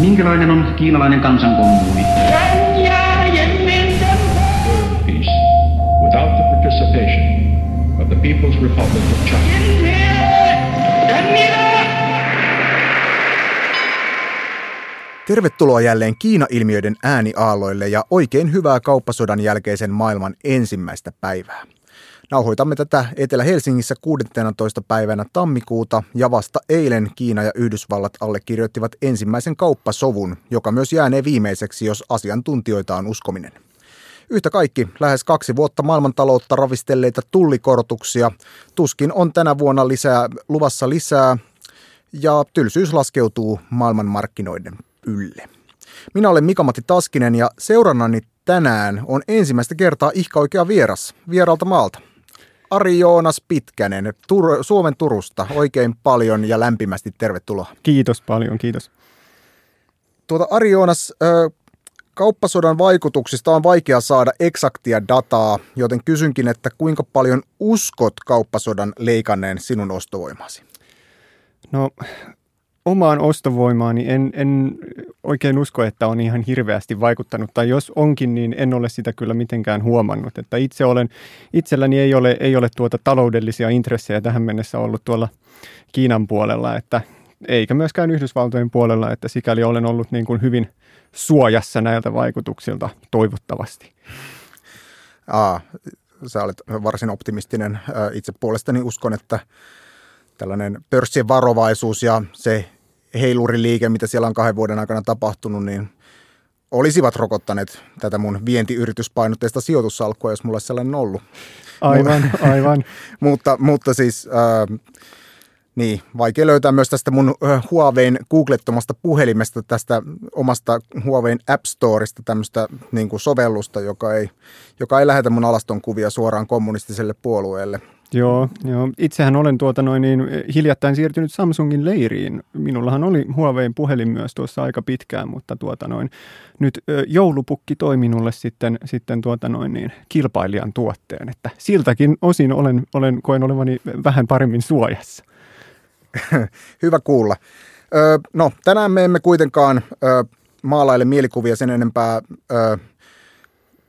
Minkälainen on kiinalainen kansankommuuni? peace without the participation of the People's Republic of China. Tervetuloa jälleen Kiina-ilmiöiden ääniaaloille ja oikein hyvää kauppasodan jälkeisen maailman ensimmäistä päivää. Nauhoitamme tätä Etelä-Helsingissä 16. päivänä tammikuuta ja vasta eilen Kiina ja Yhdysvallat allekirjoittivat ensimmäisen kauppasovun, joka myös jäänee viimeiseksi, jos asiantuntijoita on uskominen. Yhtä kaikki, lähes kaksi vuotta maailmantaloutta ravistelleita tullikorotuksia tuskin on tänä vuonna lisää, luvassa lisää ja tylsyys laskeutuu maailmanmarkkinoiden ylle. Minä olen Mika-Matti Taskinen ja seurannani tänään on ensimmäistä kertaa ihka oikea vieras vieralta maalta. Ari Joonas Pitkänen Tur- Suomen Turusta. Oikein paljon ja lämpimästi tervetuloa. Kiitos paljon, kiitos. Tuota, Ari Joonas, kauppasodan vaikutuksista on vaikea saada eksaktia dataa, joten kysynkin, että kuinka paljon uskot kauppasodan leikanneen sinun ostovoimasi? No omaan ostovoimaani en, en oikein usko, että on ihan hirveästi vaikuttanut. Tai jos onkin, niin en ole sitä kyllä mitenkään huomannut. Että itse olen, itselläni ei ole, ei ole tuota taloudellisia intressejä tähän mennessä ollut tuolla Kiinan puolella, että eikä myöskään Yhdysvaltojen puolella, että sikäli olen ollut niin kuin hyvin suojassa näiltä vaikutuksilta toivottavasti. Aa, sä olet varsin optimistinen. Itse puolestani uskon, että tällainen pörssien varovaisuus ja se heiluriliike, mitä siellä on kahden vuoden aikana tapahtunut, niin olisivat rokottaneet tätä mun vientiyrityspainotteista sijoitussalkkua, jos mulla olisi sellainen ollut. Aivan, aivan. mutta, mutta siis äh, niin, vaikea löytää myös tästä mun äh, Huawein googlettomasta puhelimesta, tästä omasta Huawein App Storesta tämmöistä niin kuin sovellusta, joka ei, joka ei lähetä mun alaston kuvia suoraan kommunistiselle puolueelle. Joo, joo. Itsehän olen tuota noin niin hiljattain siirtynyt Samsungin leiriin. Minullahan oli Huaweiin puhelin myös tuossa aika pitkään, mutta tuota noin, nyt ö, joulupukki toi minulle sitten, sitten tuota noin niin kilpailijan tuotteen, että siltäkin osin olen, olen koen olevani vähän paremmin suojassa. Hyvä kuulla. Ö, no, tänään me emme kuitenkaan ö, maalaile mielikuvia sen enempää ö,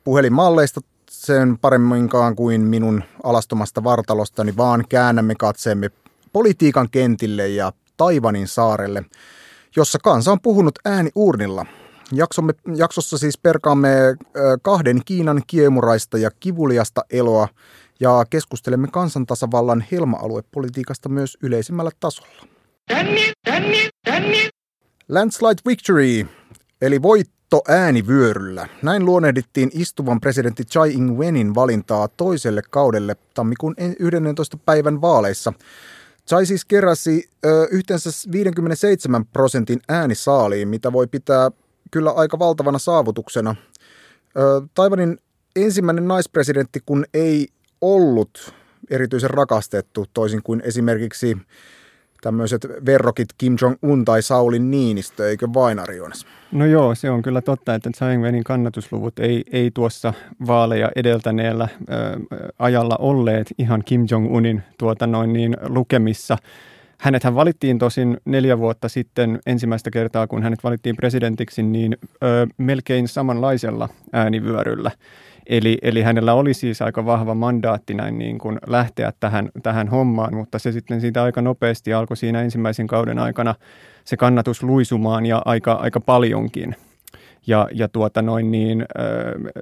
puhelinmalleista sen paremminkaan kuin minun alastomasta vartalostani, vaan käännämme katseemme politiikan kentille ja Taivanin saarelle, jossa kansa on puhunut ääni urnilla. Jaksomme, jaksossa siis perkaamme kahden Kiinan kiemuraista ja kivuliasta eloa ja keskustelemme kansantasavallan helma-aluepolitiikasta myös yleisemmällä tasolla. Landslide Victory, eli voitto äänivyöryllä. Näin luonnehdittiin istuvan presidentti Chai Ing-wenin valintaa toiselle kaudelle tammikuun 11. päivän vaaleissa. Chai siis keräsi ö, yhteensä 57 prosentin äänisaaliin, mitä voi pitää kyllä aika valtavana saavutuksena. Ö, Taivanin ensimmäinen naispresidentti, kun ei ollut erityisen rakastettu, toisin kuin esimerkiksi tämmöiset verrokit Kim Jong-un tai Sauli Niinistö, eikö vain Ari Joonas? No joo, se on kyllä totta, että Tsai Ing-wenin kannatusluvut ei, ei tuossa vaaleja edeltäneellä ö, ajalla olleet ihan Kim Jong-unin tuota noin niin lukemissa. Hänethän valittiin tosin neljä vuotta sitten ensimmäistä kertaa, kun hänet valittiin presidentiksi, niin ö, melkein samanlaisella äänivyöryllä. Eli, eli hänellä oli siis aika vahva mandaatti näin niin kuin lähteä tähän, tähän hommaan, mutta se sitten siitä aika nopeasti alkoi siinä ensimmäisen kauden aikana se kannatus luisumaan ja aika, aika paljonkin. Ja, ja tuota noin niin,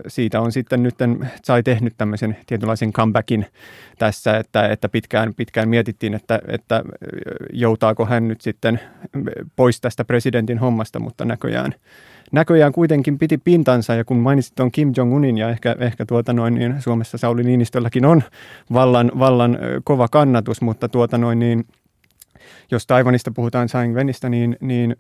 siitä on sitten nyt sai tehnyt tämmöisen tietynlaisen comebackin tässä, että, että pitkään, pitkään mietittiin, että, että joutaako hän nyt sitten pois tästä presidentin hommasta, mutta näköjään, näköjään kuitenkin piti pintansa. Ja kun mainitsit tuon Kim Jong-unin ja ehkä, ehkä tuota noin niin Suomessa Sauli Niinistölläkin on vallan, vallan kova kannatus, mutta tuota noin niin, jos Taivanista puhutaan Tsai Ing-wenistä, niin, niin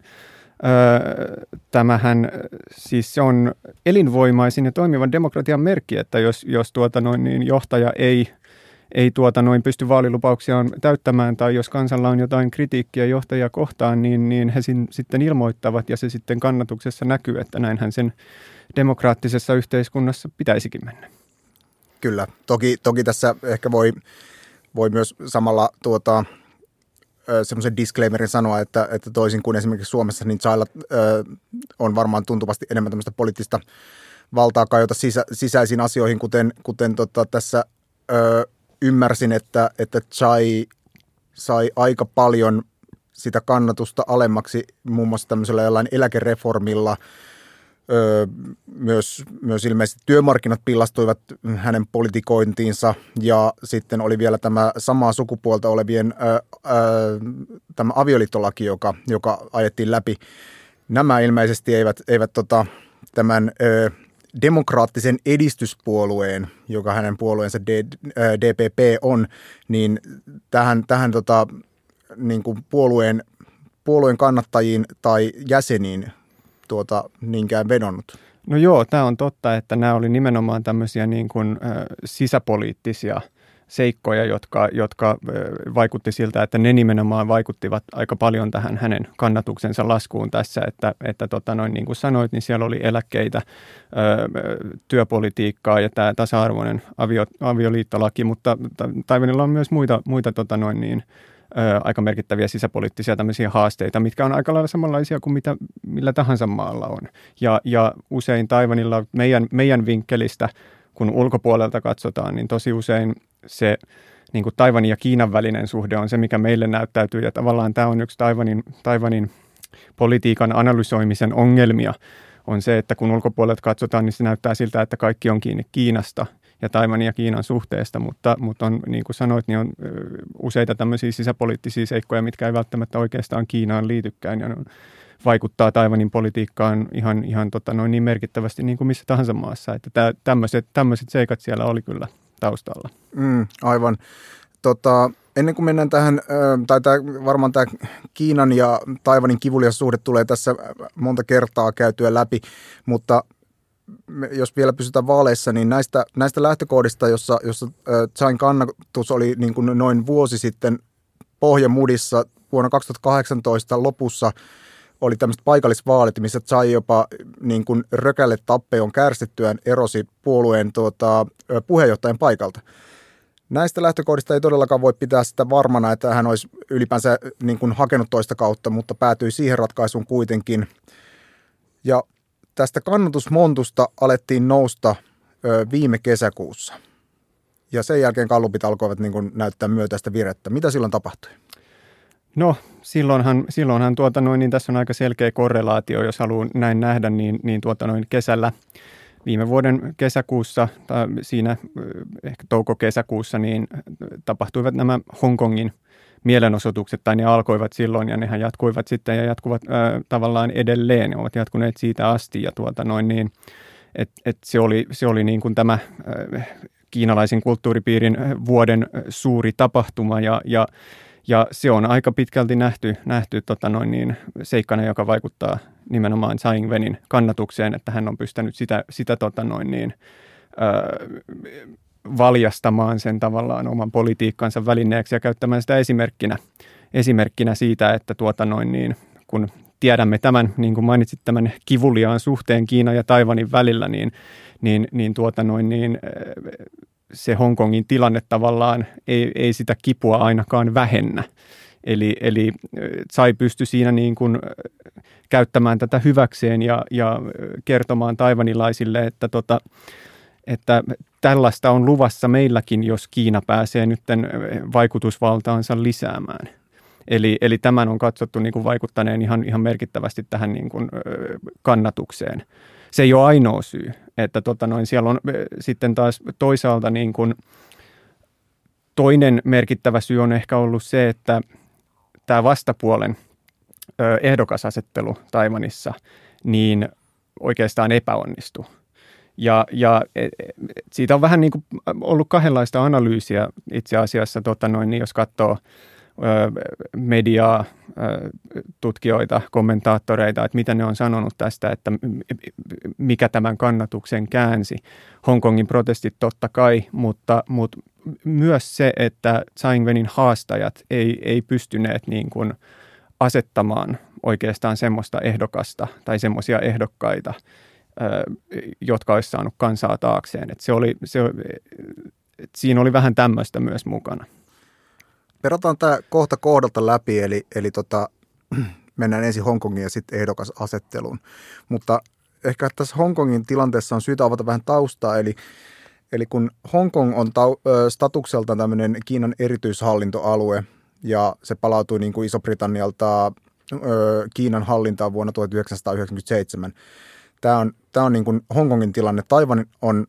Tämähän siis se on elinvoimaisin ja toimivan demokratian merkki, että jos, jos tuota noin, niin johtaja ei, ei tuota noin pysty vaalilupauksiaan täyttämään tai jos kansalla on jotain kritiikkiä johtajia kohtaan, niin, niin he sin, sitten ilmoittavat ja se sitten kannatuksessa näkyy, että näinhän sen demokraattisessa yhteiskunnassa pitäisikin mennä. Kyllä, toki, toki tässä ehkä voi, voi myös samalla tuota, semmoisen disclaimerin sanoa, että, että toisin kuin esimerkiksi Suomessa, niin Chailla on varmaan tuntuvasti enemmän tämmöistä poliittista valtaa kajota sisä, sisäisiin asioihin, kuten, kuten tota, tässä ö, ymmärsin, että, että Chai sai aika paljon sitä kannatusta alemmaksi muun muassa tämmöisellä jollain eläkereformilla. Öö, myös, myös ilmeisesti työmarkkinat pillastuivat hänen politikointiinsa ja sitten oli vielä tämä samaa sukupuolta olevien öö, öö, tämä avioliittolaki, joka, joka ajettiin läpi. Nämä ilmeisesti eivät, eivät tota, tämän öö, demokraattisen edistyspuolueen, joka hänen puolueensa D, DPP on, niin tähän, tähän tota, niin kuin puolueen, puolueen kannattajiin tai jäseniin tuota, niinkään vedonnut? No joo, tämä on totta, että nämä oli nimenomaan tämmöisiä niin kuin, äh, sisäpoliittisia seikkoja, jotka, jotka vaikutti siltä, että ne nimenomaan vaikuttivat aika paljon tähän hänen kannatuksensa laskuun tässä, että, että tota noin, niin kuin sanoit, niin siellä oli eläkkeitä, työpolitiikkaa ja tämä tasa-arvoinen avio, avioliittolaki, mutta Taivanilla on myös muita, muita tota noin niin, aika merkittäviä sisäpoliittisia tämmöisiä haasteita, mitkä on aika lailla samanlaisia kuin mitä, millä tahansa maalla on. Ja, ja usein Taivanilla meidän, meidän vinkkelistä, kun ulkopuolelta katsotaan, niin tosi usein se niin kuin Taivanin ja Kiinan välinen suhde on se, mikä meille näyttäytyy. Ja tavallaan tämä on yksi Taivanin, Taivanin politiikan analysoimisen ongelmia, on se, että kun ulkopuolelta katsotaan, niin se näyttää siltä, että kaikki on kiinni Kiinasta – ja Taimanin ja Kiinan suhteesta, mutta, mutta on, niin kuin sanoit, niin on useita tämmöisiä sisäpoliittisia seikkoja, mitkä ei välttämättä oikeastaan Kiinaan liitykään ja on, vaikuttaa Taivanin politiikkaan ihan, ihan tota, noin niin merkittävästi niin kuin missä tahansa maassa. Että tämmöiset, seikat siellä oli kyllä taustalla. Mm, aivan. Tota, ennen kuin mennään tähän, tai tämä, varmaan tämä Kiinan ja Taivanin kivulias suhde tulee tässä monta kertaa käytyä läpi, mutta jos vielä pysytään vaaleissa, niin näistä, näistä lähtökohdista, jossa, jossa Chain kannatus oli niin kuin noin vuosi sitten pohjamudissa vuonna 2018 lopussa oli tämmöiset paikallisvaalit, missä Chai jopa niin kuin rökälle tappeon kärsittyään erosi puolueen tuota, puheenjohtajan paikalta. Näistä lähtökohdista ei todellakaan voi pitää sitä varmana, että hän olisi ylipäänsä niin kuin hakenut toista kautta, mutta päätyi siihen ratkaisuun kuitenkin. Ja tästä kannatusmontusta alettiin nousta ö, viime kesäkuussa. Ja sen jälkeen kallupit alkoivat niin kuin näyttää myötäistä virettä. Mitä silloin tapahtui? No silloinhan, silloinhan tuota noin, niin tässä on aika selkeä korrelaatio, jos haluaa näin nähdä, niin, niin tuota noin kesällä viime vuoden kesäkuussa tai siinä ehkä touko-kesäkuussa niin tapahtuivat nämä Hongkongin mielenosoitukset, tai ne alkoivat silloin ja nehän jatkuivat sitten ja jatkuvat äh, tavallaan edelleen, ne ovat jatkuneet siitä asti ja tuota noin niin, että et se oli, se oli niin kuin tämä äh, kiinalaisen kulttuuripiirin vuoden suuri tapahtuma ja, ja ja se on aika pitkälti nähty, nähty tota noin niin, seikkana, joka vaikuttaa nimenomaan Tsai Ing-wenin kannatukseen, että hän on pystynyt sitä, sitä tota noin niin, ö, valjastamaan sen tavallaan oman politiikkansa välineeksi ja käyttämään sitä esimerkkinä, esimerkkinä siitä, että tuota noin niin, kun tiedämme tämän, niin kuin mainitsit tämän kivuliaan suhteen Kiinan ja Taivanin välillä, niin, niin, niin, tuota noin niin se Hongkongin tilanne tavallaan ei, ei sitä kipua ainakaan vähennä. Eli, eli sai pysty siinä niin kuin käyttämään tätä hyväkseen ja, ja kertomaan taivanilaisille, että, tota, että tällaista on luvassa meilläkin, jos Kiina pääsee nyt vaikutusvaltaansa lisäämään. Eli, eli tämän on katsottu niin kuin vaikuttaneen ihan, ihan merkittävästi tähän niin kuin, kannatukseen se ei ole ainoa syy. Että tota noin, siellä on sitten taas toisaalta niin kuin toinen merkittävä syy on ehkä ollut se, että tämä vastapuolen ehdokasasettelu Taivanissa niin oikeastaan epäonnistui. Ja, ja e, e, siitä on vähän niin kuin ollut kahdenlaista analyysiä itse asiassa, tota noin, niin jos katsoo mediaa, tutkijoita, kommentaattoreita, että mitä ne on sanonut tästä, että mikä tämän kannatuksen käänsi. Hongkongin protestit totta kai, mutta, mutta myös se, että Tsai Ing-wenin haastajat ei, ei pystyneet niin kuin asettamaan oikeastaan semmoista ehdokasta tai semmoisia ehdokkaita, jotka olisi saanut kansaa taakseen. että se oli, se, siinä oli vähän tämmöistä myös mukana. perataan tämä kohta kohdalta läpi, eli, eli tota, mennään ensin Hongkongin ja sitten ehdokasasetteluun. Mutta ehkä tässä Hongkongin tilanteessa on syytä avata vähän taustaa, eli, eli kun Hongkong on tau, statukseltaan tämmöinen Kiinan erityishallintoalue, ja se palautui niin kuin Iso-Britannialta Kiinan hallintaan vuonna 1997. Tämä on, tämä on niin kuin Hongkongin tilanne. Taivan on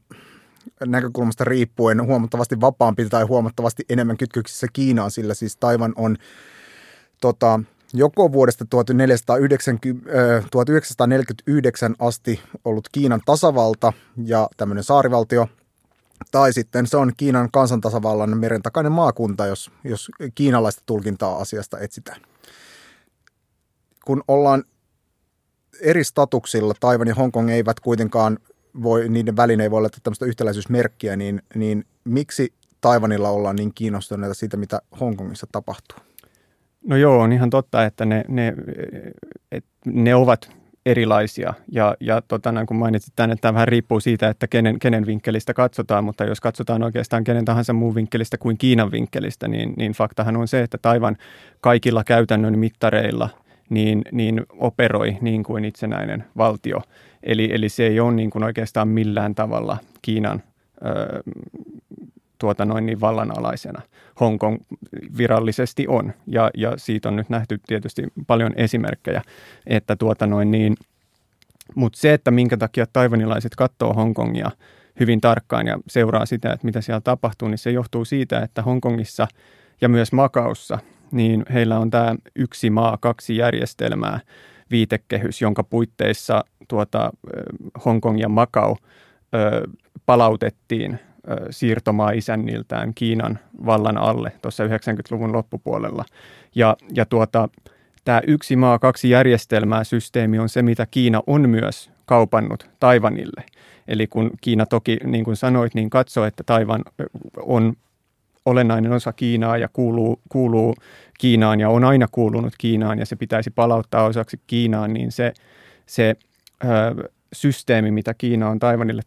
näkökulmasta riippuen huomattavasti vapaampi tai huomattavasti enemmän kytköksissä Kiinaan, sillä siis Taivan on tota, joko vuodesta 1490, 1949 asti ollut Kiinan tasavalta ja tämmöinen saarivaltio, tai sitten se on Kiinan kansantasavallan merentakainen maakunta, jos, jos kiinalaista tulkintaa asiasta etsitään. Kun ollaan eri statuksilla, Taivan ja Hongkong eivät kuitenkaan voi, niiden väliin ei voi olla tämmöistä yhtäläisyysmerkkiä, niin, niin miksi Taivanilla ollaan niin kiinnostuneita siitä, mitä Hongkongissa tapahtuu? No joo, on ihan totta, että ne, ne, et ne ovat erilaisia. Ja, ja tota, näin kun mainitsit tämän, että tämä vähän riippuu siitä, että kenen, kenen vinkkelistä katsotaan, mutta jos katsotaan oikeastaan kenen tahansa muun vinkkelistä kuin Kiinan vinkkelistä, niin, niin faktahan on se, että Taivan kaikilla käytännön mittareilla niin, niin operoi niin kuin itsenäinen valtio. Eli, eli se ei ole niin kuin oikeastaan millään tavalla Kiinan ö, tuota noin niin vallanalaisena. Hongkong virallisesti on, ja, ja siitä on nyt nähty tietysti paljon esimerkkejä, että tuota noin niin, mutta se, että minkä takia taivanilaiset katsoo Hongkongia hyvin tarkkaan ja seuraa sitä, että mitä siellä tapahtuu, niin se johtuu siitä, että Hongkongissa ja myös Makaussa, niin heillä on tämä yksi maa, kaksi järjestelmää viitekehys, jonka puitteissa tuota, Hongkong ja Makau ö, palautettiin siirtomaa isänniltään Kiinan vallan alle tuossa 90-luvun loppupuolella. Ja, ja tuota, tämä yksi maa, kaksi järjestelmää systeemi on se, mitä Kiina on myös kaupannut Taivanille. Eli kun Kiina toki, niin kuin sanoit, niin katsoo, että Taivan on olennainen osa Kiinaa ja kuuluu, kuuluu Kiinaan ja on aina kuulunut Kiinaan ja se pitäisi palauttaa osaksi Kiinaan, niin se, se ö, systeemi, mitä Kiina on Taivanille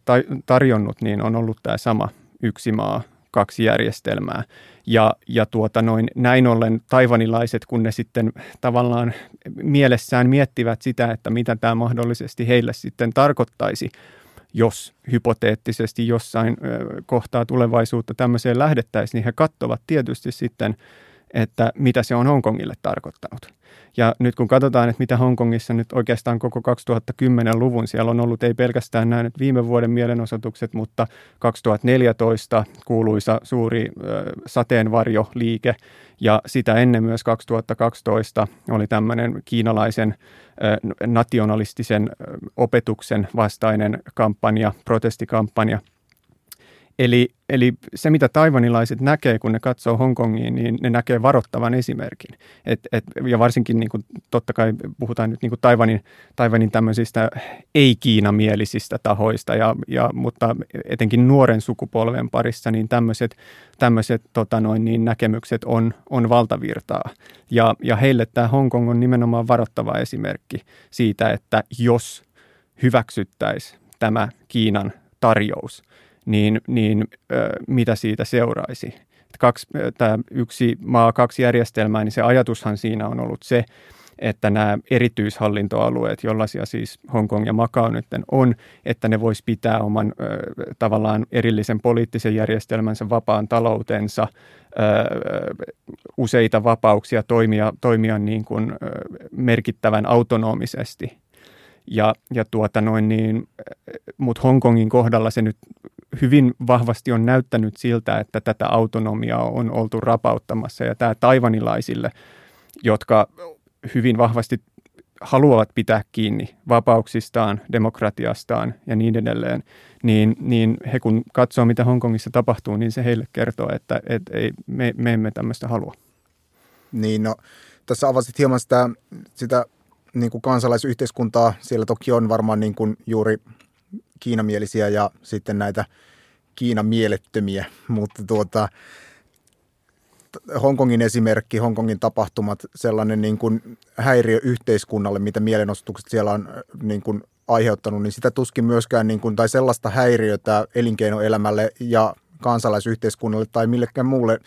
tarjonnut, niin on ollut tämä sama yksi maa, kaksi järjestelmää. Ja, ja tuota noin, näin ollen taivanilaiset, kun ne sitten tavallaan mielessään miettivät sitä, että mitä tämä mahdollisesti heille sitten tarkoittaisi, jos hypoteettisesti jossain kohtaa tulevaisuutta tämmöiseen lähdettäisiin, niin he katsovat tietysti sitten, että mitä se on Hongkongille tarkoittanut. Ja nyt kun katsotaan, että mitä Hongkongissa nyt oikeastaan koko 2010-luvun, siellä on ollut ei pelkästään nyt viime vuoden mielenosoitukset, mutta 2014 kuuluisa suuri sateenvarjoliike ja sitä ennen myös 2012 oli tämmöinen kiinalaisen nationalistisen opetuksen vastainen kampanja, protestikampanja – Eli, eli se, mitä taivanilaiset näkee, kun ne katsoo Hongkongiin, niin ne näkee varoittavan esimerkin. Et, et, ja varsinkin niin kuin, totta kai puhutaan nyt niin kuin Taivanin, Taivanin tämmöisistä ei-kiinamielisistä tahoista, ja, ja, mutta etenkin nuoren sukupolven parissa, niin tämmöiset, tämmöiset tota noin, niin näkemykset on, on valtavirtaa. Ja, ja heille tämä Hongkong on nimenomaan varoittava esimerkki siitä, että jos hyväksyttäisiin tämä Kiinan tarjous – niin, niin mitä siitä seuraisi. Kaksi, tämä yksi maa, kaksi järjestelmää, niin se ajatushan siinä on ollut se, että nämä erityishallintoalueet, jollaisia siis Hongkong ja Macau nyt on, että ne vois pitää oman ö, tavallaan erillisen poliittisen järjestelmänsä, vapaan taloutensa, ö, useita vapauksia toimia, toimia niin kuin, ö, merkittävän autonomisesti. Ja, ja tuota noin niin, mutta Hongkongin kohdalla se nyt hyvin vahvasti on näyttänyt siltä, että tätä autonomiaa on oltu rapauttamassa ja tämä taivanilaisille, jotka hyvin vahvasti haluavat pitää kiinni vapauksistaan, demokratiastaan ja niin edelleen, niin, niin he kun katsoo, mitä Hongkongissa tapahtuu, niin se heille kertoo, että, että ei, me, me emme tämmöistä halua. Niin, no tässä avasit hieman sitä, sitä niin kuin kansalaisyhteiskuntaa. Siellä toki on varmaan niin kuin juuri kiinamielisiä ja sitten näitä kiinamielettömiä, mutta tuota, Hongkongin esimerkki, Hongkongin tapahtumat, sellainen niin kuin häiriö yhteiskunnalle, mitä mielenosoitukset siellä on niin kuin aiheuttanut, niin sitä tuskin myöskään, niin kuin, tai sellaista häiriötä elinkeinoelämälle ja kansalaisyhteiskunnalle tai millekään muulle,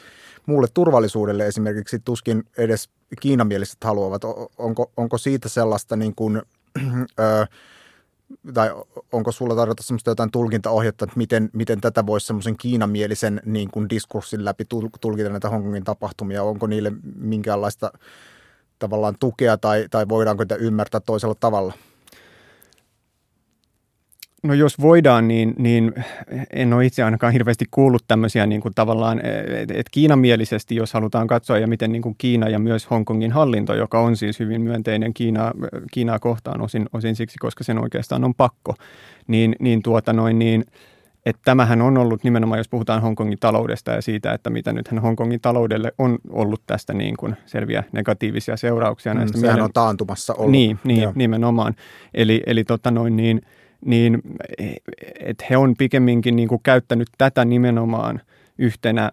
muulle turvallisuudelle esimerkiksi tuskin edes kiinamieliset haluavat. Onko, onko siitä sellaista niin kuin, ö, tai onko sulla tarjota semmoista jotain tulkintaohjetta, että miten, miten tätä voisi semmoisen kiinamielisen niin kuin diskurssin läpi tulkita näitä Hongkongin tapahtumia? Onko niille minkäänlaista tavallaan tukea tai, tai voidaanko tätä ymmärtää toisella tavalla? No jos voidaan, niin, niin en ole itse ainakaan hirveästi kuullut tämmöisiä niin kuin tavallaan, että kiinamielisesti, jos halutaan katsoa ja miten niin kuin Kiina ja myös Hongkongin hallinto, joka on siis hyvin myönteinen Kiina, Kiinaa kohtaan osin, osin siksi, koska sen oikeastaan on pakko, niin, niin, tuota noin, niin että tämähän on ollut nimenomaan, jos puhutaan Hongkongin taloudesta ja siitä, että mitä nythän Hongkongin taloudelle on ollut tästä niin kuin selviä negatiivisia seurauksia. Mm, näistä sehän mielen... on taantumassa ollut. Niin, niin nimenomaan. Eli, eli tota noin, niin, niin että he on pikemminkin niin kuin käyttänyt tätä nimenomaan yhtenä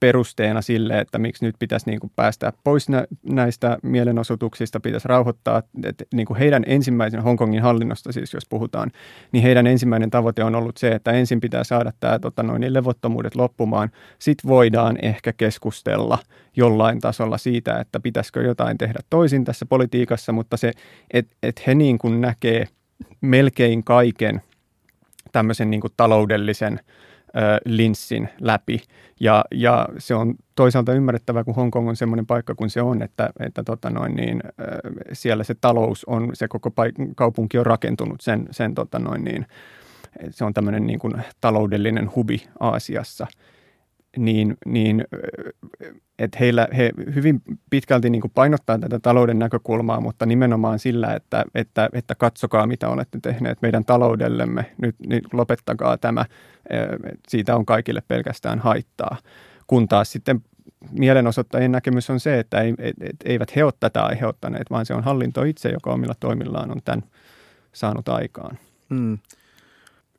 perusteena sille, että miksi nyt pitäisi niin kuin päästä pois nä, näistä mielenosoituksista, pitäisi rauhoittaa, että niin kuin heidän ensimmäisen Hongkongin hallinnosta siis, jos puhutaan, niin heidän ensimmäinen tavoite on ollut se, että ensin pitää saada tämä tota, noin, levottomuudet loppumaan, sitten voidaan ehkä keskustella jollain tasolla siitä, että pitäisikö jotain tehdä toisin tässä politiikassa, mutta se, että et he niin kuin näkee – melkein kaiken tämmöisen niin kuin taloudellisen ö, linssin läpi. Ja, ja se on toisaalta ymmärrettävää, kun Hongkong on semmoinen paikka kuin se on, että, että tota noin, niin, ö, siellä se talous on, se koko paik- kaupunki on rakentunut sen, sen tota noin, niin, se on tämmöinen niin kuin taloudellinen hubi Aasiassa – niin, niin että heillä, he hyvin pitkälti niin painottaa tätä talouden näkökulmaa, mutta nimenomaan sillä, että, että, että katsokaa mitä olette tehneet meidän taloudellemme, nyt, nyt lopettakaa tämä, siitä on kaikille pelkästään haittaa. Kun taas sitten mielenosoittajien näkemys on se, että ei, et, et, eivät he ole tätä aiheuttaneet, vaan se on hallinto itse, joka omilla toimillaan on tämän saanut aikaan. Hmm.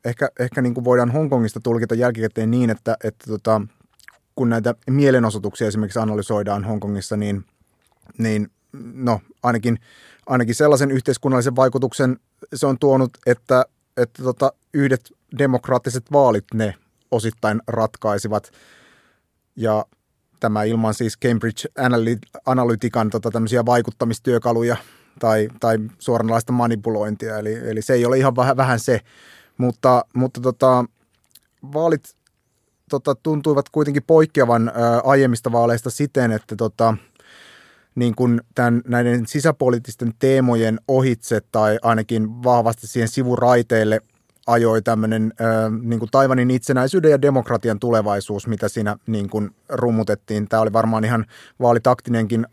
Ehkä, ehkä niin kuin voidaan Hongkongista tulkita jälkikäteen niin, että, että tota, kun näitä mielenosoituksia esimerkiksi analysoidaan Hongkongissa, niin, niin no, ainakin, ainakin sellaisen yhteiskunnallisen vaikutuksen se on tuonut, että, että tota, yhdet demokraattiset vaalit ne osittain ratkaisivat. Ja tämä ilman siis Cambridge Analytican tota, tämmöisiä vaikuttamistyökaluja tai, tai suoranlaista manipulointia. Eli, eli se ei ole ihan vähän, vähän se, mutta, mutta tota, vaalit tota, tuntuivat kuitenkin poikkeavan ää, aiemmista vaaleista siten, että tota, niin kuin tämän, näiden sisäpoliittisten teemojen ohitse tai ainakin vahvasti siihen sivuraiteille ajoi tämmöinen niin kuin Taivanin itsenäisyyden ja demokratian tulevaisuus, mitä siinä niin kuin rummutettiin. Tämä oli varmaan ihan vaalitaktinenkin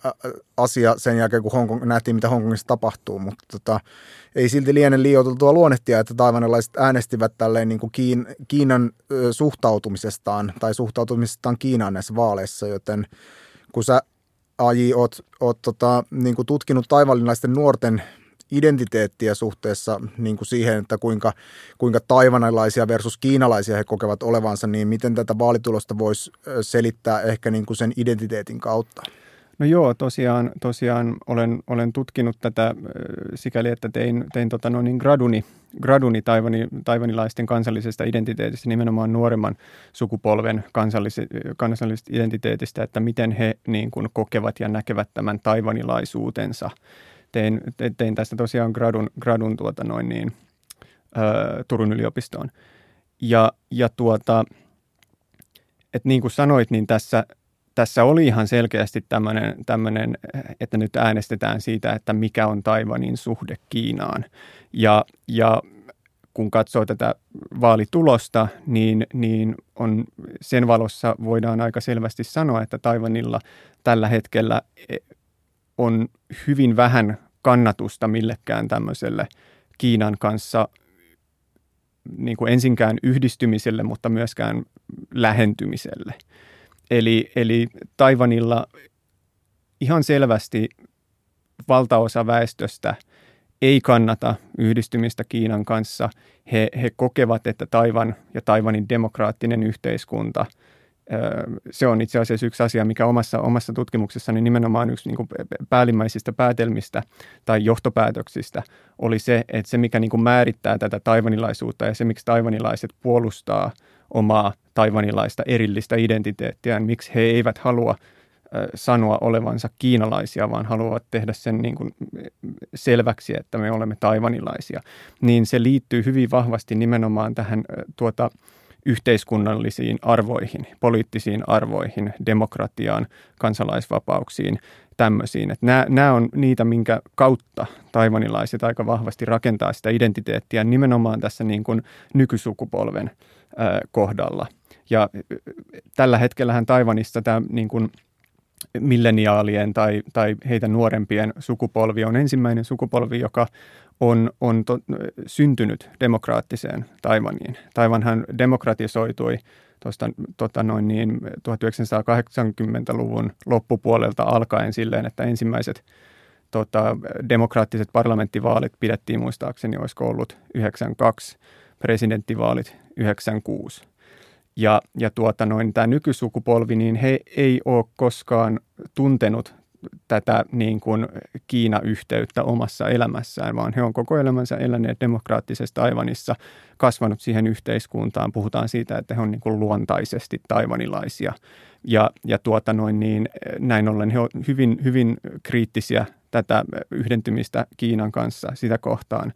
asia sen jälkeen, kun Hongkong, nähtiin, mitä Hongkongissa tapahtuu, mutta tota, ei silti liene liioiteltua luonnehtia, että taivanilaiset äänestivät tälleen niin kuin Kiin, Kiinan suhtautumisestaan tai suhtautumisestaan Kiinaan näissä vaaleissa, joten kun sä AJ oot, oot tota, niin kuin tutkinut taivanlaisten nuorten identiteettiä suhteessa niin kuin siihen, että kuinka, kuinka taivanalaisia versus kiinalaisia he kokevat olevansa, niin miten tätä vaalitulosta voisi selittää ehkä niin kuin sen identiteetin kautta? No joo, tosiaan, tosiaan olen, olen tutkinut tätä sikäli, että tein, tein tota no niin graduni, graduni taivani, taivanilaisten kansallisesta identiteetistä, nimenomaan nuoremman sukupolven kansallis, kansallisesta identiteetistä, että miten he niin kuin kokevat ja näkevät tämän taivanilaisuutensa – tein, tein tästä tosiaan gradun, gradun tuota noin niin, ö, Turun yliopistoon. Ja, ja tuota, että niin kuin sanoit, niin tässä, tässä oli ihan selkeästi tämmöinen, että nyt äänestetään siitä, että mikä on Taivanin suhde Kiinaan. Ja, ja kun katsoo tätä vaalitulosta, niin, niin on, sen valossa voidaan aika selvästi sanoa, että Taivanilla tällä hetkellä on hyvin vähän kannatusta millekään tämmöiselle Kiinan kanssa niin kuin ensinkään yhdistymiselle, mutta myöskään lähentymiselle. Eli, eli Taivanilla ihan selvästi valtaosa väestöstä ei kannata yhdistymistä Kiinan kanssa. He, he kokevat, että Taivan ja Taivanin demokraattinen yhteiskunta se on itse asiassa yksi asia, mikä omassa, omassa tutkimuksessani nimenomaan yksi niin kuin päällimmäisistä päätelmistä tai johtopäätöksistä oli se, että se mikä niin kuin määrittää tätä taivanilaisuutta ja se miksi taivanilaiset puolustaa omaa taivanilaista erillistä identiteettiä, miksi he eivät halua sanoa olevansa kiinalaisia, vaan haluavat tehdä sen niin kuin selväksi, että me olemme taivanilaisia, niin se liittyy hyvin vahvasti nimenomaan tähän tuota, yhteiskunnallisiin arvoihin, poliittisiin arvoihin, demokratiaan, kansalaisvapauksiin, tämmöisiin. Että nämä, nämä on niitä, minkä kautta taivanilaiset aika vahvasti rakentaa sitä identiteettiä nimenomaan tässä niin kuin nykysukupolven kohdalla. Ja tällä hetkellähän Taivanissa tämä niin kuin milleniaalien tai, tai heitä nuorempien sukupolvi on ensimmäinen sukupolvi, joka on, on to, syntynyt demokraattiseen Taivaniin. Taivanhan demokratisoitui tuosta tota noin niin 1980-luvun loppupuolelta alkaen silleen, että ensimmäiset tota, demokraattiset parlamenttivaalit pidettiin muistaakseni, olisiko ollut 92, presidenttivaalit 96. Ja, ja tuota noin, tämä nykysukupolvi, niin he ei ole koskaan tuntenut tätä niin kuin Kiina-yhteyttä omassa elämässään, vaan he on koko elämänsä eläneet demokraattisessa Taivanissa, kasvanut siihen yhteiskuntaan. Puhutaan siitä, että he on niin kuin luontaisesti taivanilaisia. Ja, ja tuota noin niin, näin ollen he ovat hyvin, hyvin kriittisiä tätä yhdentymistä Kiinan kanssa sitä kohtaan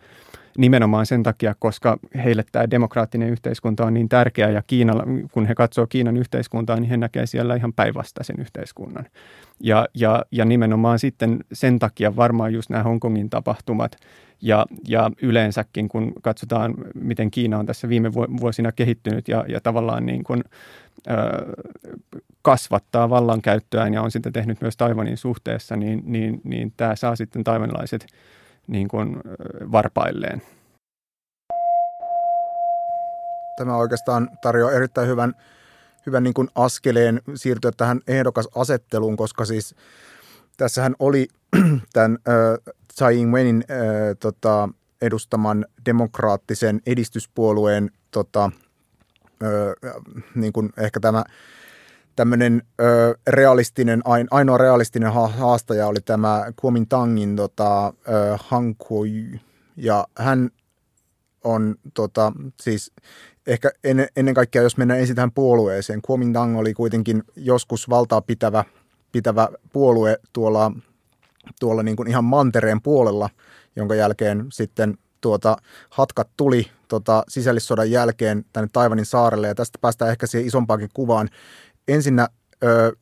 nimenomaan sen takia, koska heille tämä demokraattinen yhteiskunta on niin tärkeä ja Kiinalla, kun he katsoo Kiinan yhteiskuntaa, niin he näkee siellä ihan päinvastaisen yhteiskunnan. Ja, ja, ja nimenomaan sitten sen takia varmaan just nämä Hongkongin tapahtumat ja, ja yleensäkin, kun katsotaan, miten Kiina on tässä viime vuosina kehittynyt ja, ja tavallaan niin kuin, ö, kasvattaa vallankäyttöään ja on sitten tehnyt myös Taiwanin suhteessa, niin, niin, niin tämä saa sitten taivanilaiset niin kuin varpailleen. Tämä oikeastaan tarjoaa erittäin hyvän, hyvän niin kuin askeleen siirtyä tähän ehdokasasetteluun, koska siis tässähän oli tämän äh, Tsai Ing-wenin äh, tota, edustaman demokraattisen edistyspuolueen tota, äh, niin kuin ehkä tämä tämmöinen ö, realistinen, ainoa realistinen haastaja oli tämä Kuomintangin tota, ö, Han Kuo-yu. Ja hän on tota, siis ehkä en, ennen kaikkea, jos mennään ensin tähän puolueeseen. Kuomintang oli kuitenkin joskus valtaa pitävä, pitävä puolue tuolla, tuolla niin kuin ihan mantereen puolella, jonka jälkeen sitten tuota, hatkat tuli tota, sisällissodan jälkeen tänne Taivanin saarelle, ja tästä päästään ehkä siihen isompaankin kuvaan ensinnä, ö,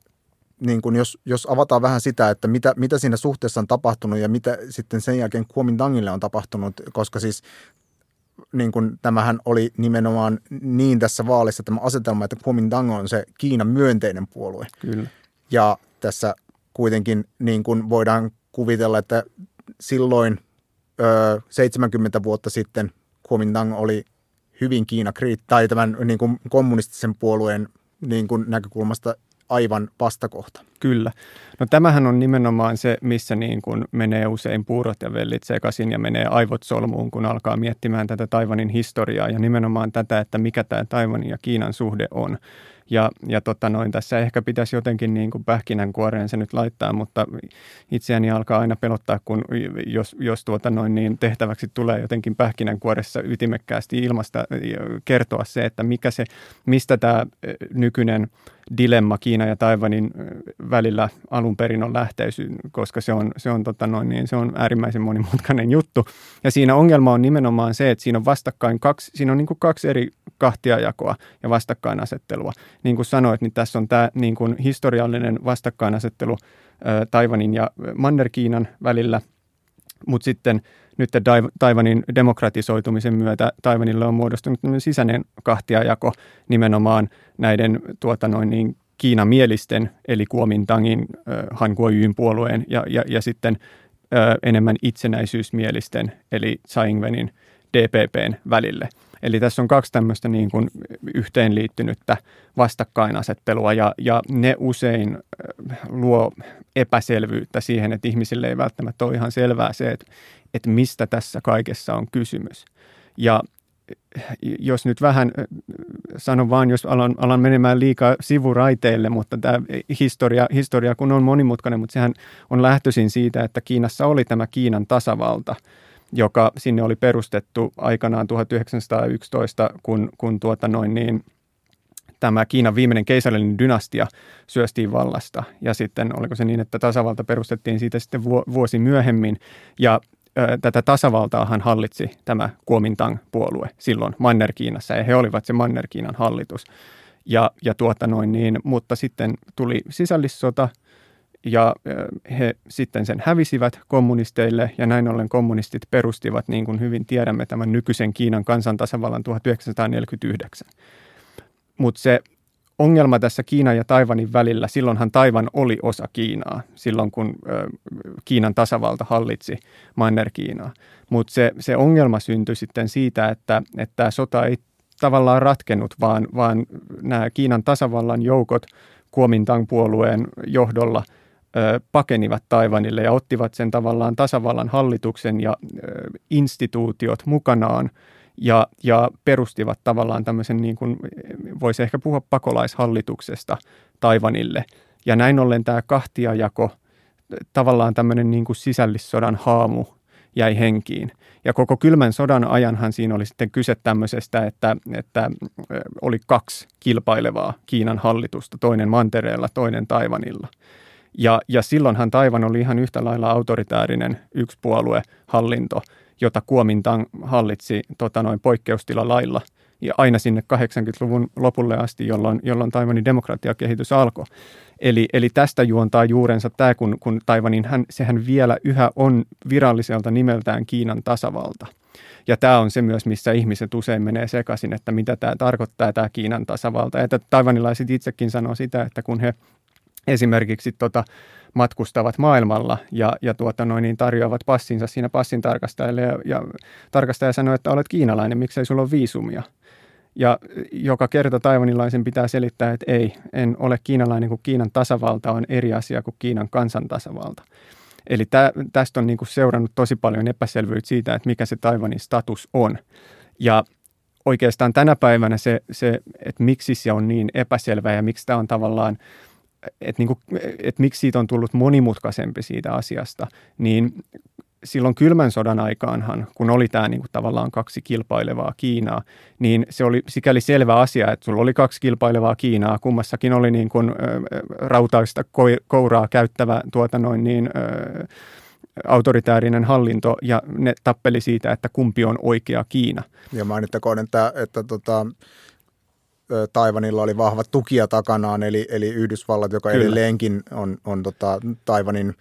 niin kun jos, jos avataan vähän sitä, että mitä, mitä siinä suhteessa on tapahtunut ja mitä sitten sen jälkeen Kuomintangille on tapahtunut, koska siis niin kun tämähän oli nimenomaan niin tässä vaalissa tämä asetelma, että Kuomintang on se Kiinan myönteinen puolue. Kyllä. Ja tässä kuitenkin niin kun voidaan kuvitella, että silloin ö, 70 vuotta sitten Kuomintang oli hyvin Kiina tai tämän niin kuin kommunistisen puolueen niin kuin näkökulmasta aivan vastakohta. Kyllä. No tämähän on nimenomaan se, missä niin kuin menee usein puurot ja vellit sekaisin ja menee aivot solmuun, kun alkaa miettimään tätä Taivanin historiaa ja nimenomaan tätä, että mikä tämä Taivanin ja Kiinan suhde on. Ja, ja tota noin, tässä ehkä pitäisi jotenkin niin kuin pähkinänkuoreen se nyt laittaa, mutta itseäni alkaa aina pelottaa, kun jos, jos tuota noin niin tehtäväksi tulee jotenkin pähkinänkuoressa ytimekkäästi ilmasta kertoa se, että mikä se, mistä tämä nykyinen dilemma Kiina ja Taivanin välillä alun perin on lähteisy, koska se on, se on, tota noin, niin se on äärimmäisen monimutkainen juttu. Ja siinä ongelma on nimenomaan se, että siinä on vastakkain kaksi, siinä on niin kuin kaksi eri kahtiajakoa ja vastakkainasettelua. Niin kuin sanoit, niin tässä on tämä niin kuin historiallinen vastakkainasettelu Taivanin ja Manner-Kiinan välillä, mutta sitten nyt Taivanin demokratisoitumisen myötä Taivanille on muodostunut sisäinen kahtiajako nimenomaan näiden tuota noin niin, Kiinamielisten, eli Kuomintangin, Han Kuo-yin puolueen ja, ja, ja sitten ö, enemmän itsenäisyysmielisten, eli Tsai Ing-wenin DPPn välille. Eli tässä on kaksi tämmöistä niin kuin yhteenliittynyttä vastakkainasettelua ja, ja ne usein luo epäselvyyttä siihen, että ihmisille ei välttämättä ole ihan selvää se, että, että mistä tässä kaikessa on kysymys. Ja jos nyt vähän, sanon vaan, jos alan, alan menemään liikaa sivuraiteille, mutta tämä historia, historia kun on monimutkainen, mutta sehän on lähtöisin siitä, että Kiinassa oli tämä Kiinan tasavalta, joka sinne oli perustettu aikanaan 1911, kun, kun tuota noin niin, tämä Kiinan viimeinen keisarillinen dynastia syöstiin vallasta. Ja sitten oliko se niin, että tasavalta perustettiin siitä sitten vuosi myöhemmin. Ja tätä tasavaltaahan hallitsi tämä Kuomintang-puolue silloin Manner-Kiinassa ja he olivat se Manner-Kiinan hallitus. Ja, ja tuota noin niin, mutta sitten tuli sisällissota ja he sitten sen hävisivät kommunisteille ja näin ollen kommunistit perustivat, niin kuin hyvin tiedämme, tämän nykyisen Kiinan kansantasavallan 1949. Mutta se ongelma tässä Kiinan ja Taivanin välillä, silloinhan Taivan oli osa Kiinaa, silloin kun ö, Kiinan tasavalta hallitsi Manner-Kiinaa. Mutta se, se ongelma syntyi sitten siitä, että, että tämä sota ei tavallaan ratkennut, vaan, vaan nämä Kiinan tasavallan joukot Kuomintang-puolueen johdolla ö, pakenivat Taivanille ja ottivat sen tavallaan tasavallan hallituksen ja ö, instituutiot mukanaan – ja, ja perustivat tavallaan tämmöisen, niin kuin, voisi ehkä puhua pakolaishallituksesta Taivanille. Ja näin ollen tämä kahtiajako, tavallaan tämmöinen niin kuin sisällissodan haamu jäi henkiin. Ja koko kylmän sodan ajanhan siinä oli sitten kyse tämmöisestä, että, että oli kaksi kilpailevaa Kiinan hallitusta, toinen mantereella, toinen Taivanilla. Ja, ja silloinhan Taivan oli ihan yhtä lailla autoritäärinen yksipuoluehallinto, jota Kuomintang hallitsi tota noin poikkeustilalailla ja aina sinne 80-luvun lopulle asti, jolloin, jolloin Taiwanin demokratiakehitys alkoi. Eli, eli tästä juontaa juurensa tämä, kun, kun Taiwanin, hän, sehän vielä yhä on viralliselta nimeltään Kiinan tasavalta. Ja tämä on se myös, missä ihmiset usein menee sekaisin, että mitä tämä tarkoittaa, tämä Kiinan tasavalta. Että taivanilaiset itsekin sanoo sitä, että kun he esimerkiksi tota, matkustavat maailmalla ja, ja tuota noin, niin tarjoavat passinsa siinä passin tarkastajalle ja, ja tarkastaja sanoo, että olet kiinalainen, miksei sulla ole viisumia. Ja joka kerta taivanilaisen pitää selittää, että ei, en ole kiinalainen, kun Kiinan tasavalta on eri asia kuin Kiinan kansantasavalta. Eli tä, tästä on niin kuin seurannut tosi paljon epäselvyyttä siitä, että mikä se Taivanin status on. Ja oikeastaan tänä päivänä se, se että miksi se on niin epäselvä ja miksi tämä on tavallaan – että, niin että miksi siitä on tullut monimutkaisempi siitä asiasta, niin silloin kylmän sodan aikaanhan, kun oli tämä niin tavallaan kaksi kilpailevaa Kiinaa, niin se oli sikäli selvä asia, että sulla oli kaksi kilpailevaa Kiinaa, kummassakin oli niin kuin, rautaista kouraa käyttävä tuota noin niin, ä, autoritäärinen hallinto ja ne tappeli siitä, että kumpi on oikea Kiina. Ja mainittakoon, että, että tota, Taivanilla oli vahvat tukija takanaan, eli, eli Yhdysvallat, joka Kyllä. edelleenkin on, on tota, Taivanin,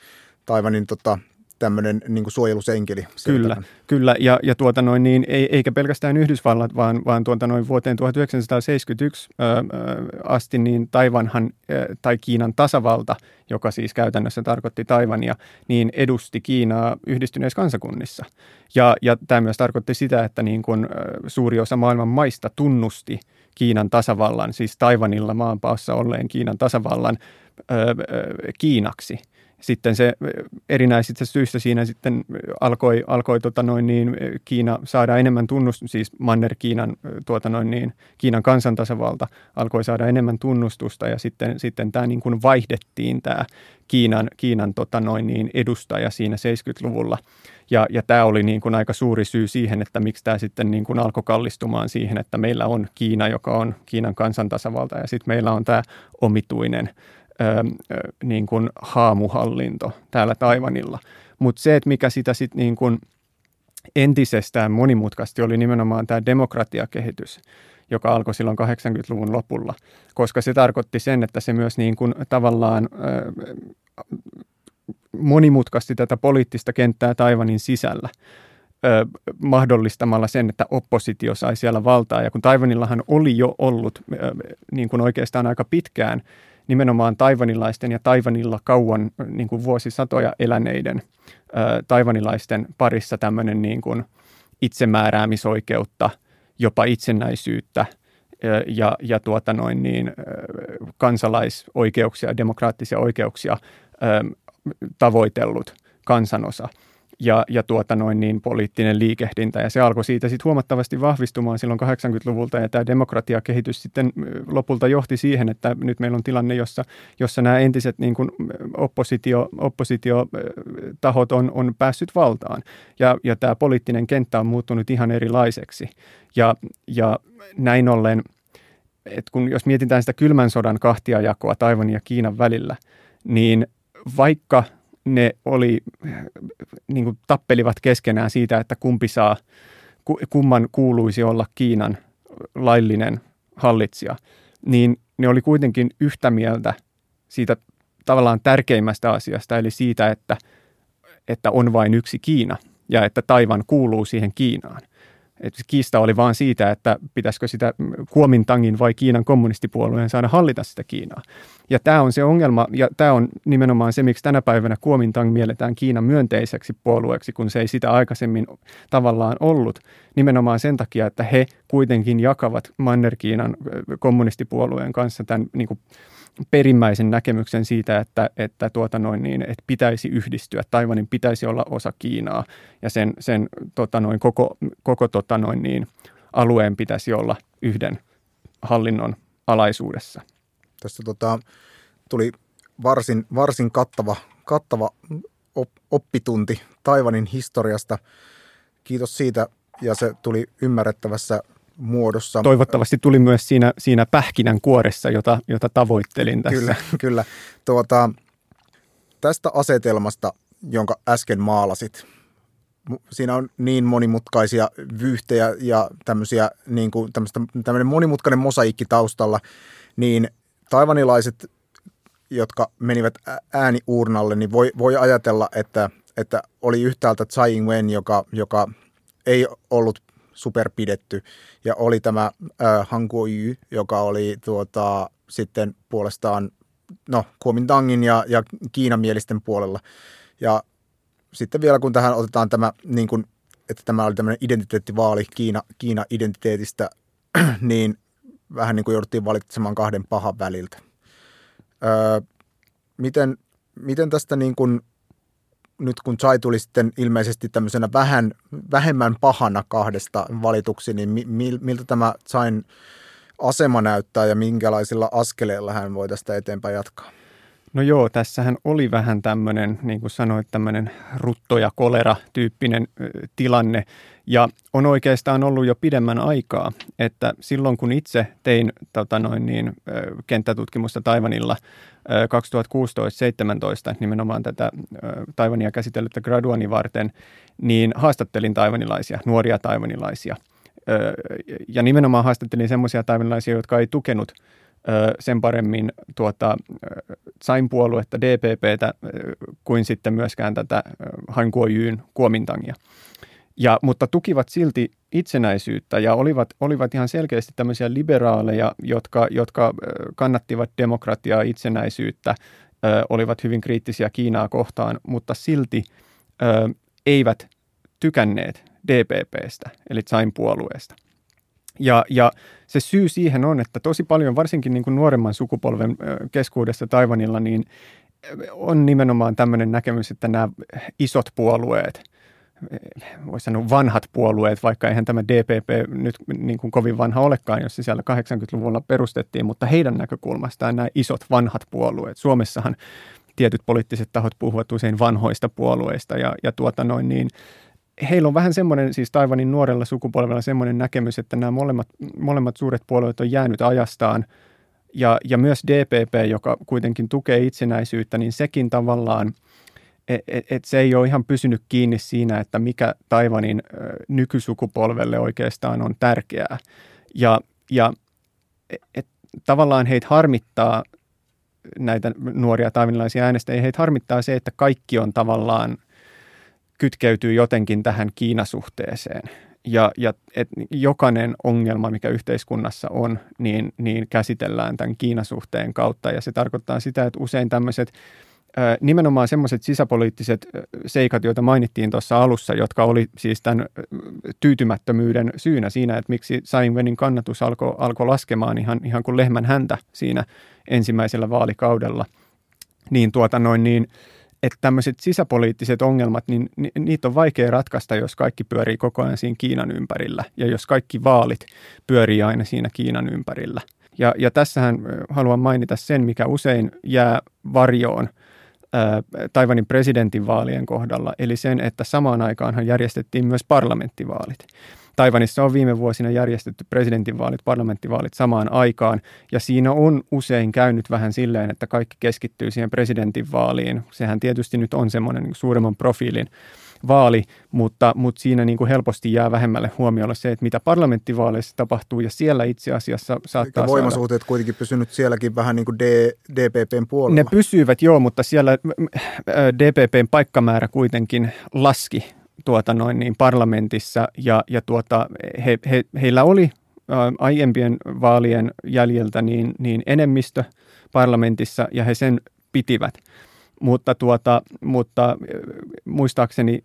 Taivanin tota, tämmöinen niin suojelusenkeli. Kyllä, kyllä. Ja, ja tuota noin, niin, ei, eikä pelkästään Yhdysvallat, vaan, vaan tuota noin vuoteen 1971 ö, ö, asti, niin Taivanhan ö, tai Kiinan tasavalta, joka siis käytännössä tarkoitti Taivania, niin edusti Kiinaa yhdistyneissä kansakunnissa. Ja, ja tämä myös tarkoitti sitä, että niin kun, ö, suuri osa maailman maista tunnusti – Kiinan tasavallan, siis Taivanilla maanpaossa olleen Kiinan tasavallan ö, ö, Kiinaksi. Sitten se erinäisistä syistä siinä sitten alkoi, alkoi tota noin niin, Kiina saada enemmän tunnustusta, siis Manner-Kiinan, tuota noin niin, Kiinan kansantasavalta alkoi saada enemmän tunnustusta ja sitten, sitten tämä niin kuin vaihdettiin tämä Kiinan, Kiinan tota noin niin, edustaja siinä 70-luvulla – ja, ja tämä oli niin kuin aika suuri syy siihen, että miksi tämä sitten niin kuin alkoi kallistumaan siihen, että meillä on Kiina, joka on Kiinan kansantasavalta ja sitten meillä on tämä omituinen niin kuin haamuhallinto täällä Taivanilla. Mutta se, että mikä sitä sitten niin kuin entisestään monimutkaisesti oli nimenomaan tämä demokratiakehitys, joka alkoi silloin 80-luvun lopulla, koska se tarkoitti sen, että se myös niin kuin tavallaan monimutkasti tätä poliittista kenttää Taivanin sisällä mahdollistamalla sen, että oppositio sai siellä valtaa. Ja kun Taivanillahan oli jo ollut niin kuin oikeastaan aika pitkään nimenomaan taivanilaisten ja Taivanilla kauan niin kuin vuosisatoja eläneiden taivanilaisten parissa tämmöinen niin kuin itsemääräämisoikeutta, jopa itsenäisyyttä ja, ja tuota noin niin, kansalaisoikeuksia, demokraattisia oikeuksia tavoitellut kansanosa ja, ja tuota noin niin poliittinen liikehdintä. Ja se alkoi siitä sitten huomattavasti vahvistumaan silloin 80-luvulta ja tämä demokratiakehitys sitten lopulta johti siihen, että nyt meillä on tilanne, jossa, jossa nämä entiset niin kuin oppositio, oppositiotahot on, on päässyt valtaan ja, ja tämä poliittinen kenttä on muuttunut ihan erilaiseksi. Ja, ja näin ollen, että kun jos mietitään sitä kylmän sodan kahtiajakoa Taivanin ja Kiinan välillä, niin vaikka ne oli, niin kuin tappelivat keskenään siitä, että kumpi saa, kumman kuuluisi olla Kiinan laillinen hallitsija, niin ne oli kuitenkin yhtä mieltä siitä tavallaan tärkeimmästä asiasta, eli siitä, että, että on vain yksi Kiina ja että Taivan kuuluu siihen Kiinaan. Et kiista oli vaan siitä, että pitäisikö sitä Kuomintangin vai Kiinan kommunistipuolueen saada hallita sitä Kiinaa. Ja tämä on se ongelma, ja tämä on nimenomaan se, miksi tänä päivänä Kuomintang mielletään Kiinan myönteiseksi puolueeksi, kun se ei sitä aikaisemmin tavallaan ollut. Nimenomaan sen takia, että he kuitenkin jakavat Manner-Kiinan kommunistipuolueen kanssa tämän niin kuin perimmäisen näkemyksen siitä, että, että, tuota noin niin, että pitäisi yhdistyä, Taiwanin pitäisi olla osa Kiinaa ja sen, sen tota noin, koko, koko tota noin niin, alueen pitäisi olla yhden hallinnon alaisuudessa. Tässä tota, tuli varsin, varsin kattava, kattava op, oppitunti Taiwanin historiasta. Kiitos siitä ja se tuli ymmärrettävässä muodossa. Toivottavasti tuli myös siinä, siinä pähkinän kuoressa, jota, jota tavoittelin tässä. Kyllä, kyllä. Tuota, tästä asetelmasta, jonka äsken maalasit, siinä on niin monimutkaisia vyyhtejä ja tämmöisiä, niin kuin tämmöinen monimutkainen mosaikki taustalla, niin taivanilaiset, jotka menivät ääniuurnalle, niin voi, voi ajatella, että, että oli yhtäältä Tsai Ing-wen, joka, joka ei ollut superpidetty. Ja oli tämä äh, Han Kuo-yu, joka oli tuota, sitten puolestaan no, Kuomintangin ja, ja Kiinamielisten puolella. Ja sitten vielä kun tähän otetaan tämä, niin kuin, että tämä oli tämmöinen identiteettivaali Kiina, Kiina-identiteetistä, niin vähän niin kuin jouduttiin valitsemaan kahden pahan väliltä. Öö, miten, miten tästä niin kuin nyt kun Chai tuli sitten ilmeisesti tämmöisenä vähän, vähemmän pahana kahdesta valituksi, niin mi, miltä tämä Chain asema näyttää ja minkälaisilla askeleilla hän voi tästä eteenpäin jatkaa? No joo, tässähän oli vähän tämmöinen, niin kuin sanoit, tämmöinen rutto- ja kolera-tyyppinen tilanne. Ja on oikeastaan ollut jo pidemmän aikaa, että silloin kun itse tein tota noin niin, kenttätutkimusta Taivanilla 2016-2017 nimenomaan tätä Taivania käsitellyttä graduani varten, niin haastattelin taivanilaisia, nuoria taivanilaisia. Ja nimenomaan haastattelin semmoisia taivanilaisia, jotka ei tukenut – sen paremmin tuota, sain puoluetta DPPtä kuin sitten myöskään tätä Han Kuo-Jyn Kuomintangia. Ja, mutta tukivat silti itsenäisyyttä ja olivat, olivat ihan selkeästi tämmöisiä liberaaleja, jotka, jotka kannattivat demokratiaa, itsenäisyyttä, olivat hyvin kriittisiä Kiinaa kohtaan, mutta silti eivät tykänneet DPPstä, eli Tsain puolueesta. Ja, ja se syy siihen on, että tosi paljon, varsinkin niin kuin nuoremman sukupolven keskuudessa Taivanilla, niin on nimenomaan tämmöinen näkemys, että nämä isot puolueet, voisi sanoa vanhat puolueet, vaikka eihän tämä DPP nyt niin kuin kovin vanha olekaan, jos se siellä 80-luvulla perustettiin, mutta heidän näkökulmastaan nämä isot vanhat puolueet. Suomessahan tietyt poliittiset tahot puhuvat usein vanhoista puolueista ja, ja tuota noin niin – heillä on vähän semmoinen, siis Taivanin nuorella sukupolvella semmoinen näkemys, että nämä molemmat, molemmat suuret puolueet on jäänyt ajastaan. Ja, ja myös DPP, joka kuitenkin tukee itsenäisyyttä, niin sekin tavallaan, että et, et se ei ole ihan pysynyt kiinni siinä, että mikä Taivanin nykysukupolvelle oikeastaan on tärkeää. Ja, ja et, tavallaan heitä harmittaa näitä nuoria taivanilaisia äänestäjiä, heitä harmittaa se, että kaikki on tavallaan kytkeytyy jotenkin tähän Kiinasuhteeseen. Ja, ja et jokainen ongelma, mikä yhteiskunnassa on, niin, niin käsitellään tämän Kiinasuhteen kautta. Ja se tarkoittaa sitä, että usein tämmöiset nimenomaan semmoiset sisäpoliittiset seikat, joita mainittiin tuossa alussa, jotka oli siis tämän tyytymättömyyden syynä siinä, että miksi Sainvenin kannatus alkoi alko laskemaan ihan, ihan kuin lehmän häntä siinä ensimmäisellä vaalikaudella, niin tuota noin niin – että tämmöiset sisäpoliittiset ongelmat, niin ni, niitä on vaikea ratkaista, jos kaikki pyörii koko ajan siinä Kiinan ympärillä ja jos kaikki vaalit pyörii aina siinä Kiinan ympärillä. Ja, ja tässähän haluan mainita sen, mikä usein jää varjoon Taivanin presidentinvaalien kohdalla, eli sen, että samaan aikaanhan järjestettiin myös parlamenttivaalit. Taivanissa on viime vuosina järjestetty presidentinvaalit, parlamenttivaalit samaan aikaan, ja siinä on usein käynyt vähän silleen, että kaikki keskittyy siihen presidentinvaaliin. Sehän tietysti nyt on semmoinen niin suuremman profiilin vaali, mutta, mutta siinä niin kuin helposti jää vähemmälle huomiolle se, että mitä parlamenttivaaleissa tapahtuu, ja siellä itse asiassa saattaa Eikä voimasuhteet saada... kuitenkin pysynyt sielläkin vähän niin kuin D, DPPn puolella. Ne pysyivät joo, mutta siellä DPPn paikkamäärä kuitenkin laski tuota noin niin parlamentissa ja, ja tuota, he, he, heillä oli ä, aiempien vaalien jäljeltä niin, niin enemmistö parlamentissa ja he sen pitivät. Mutta, tuota, mutta muistaakseni,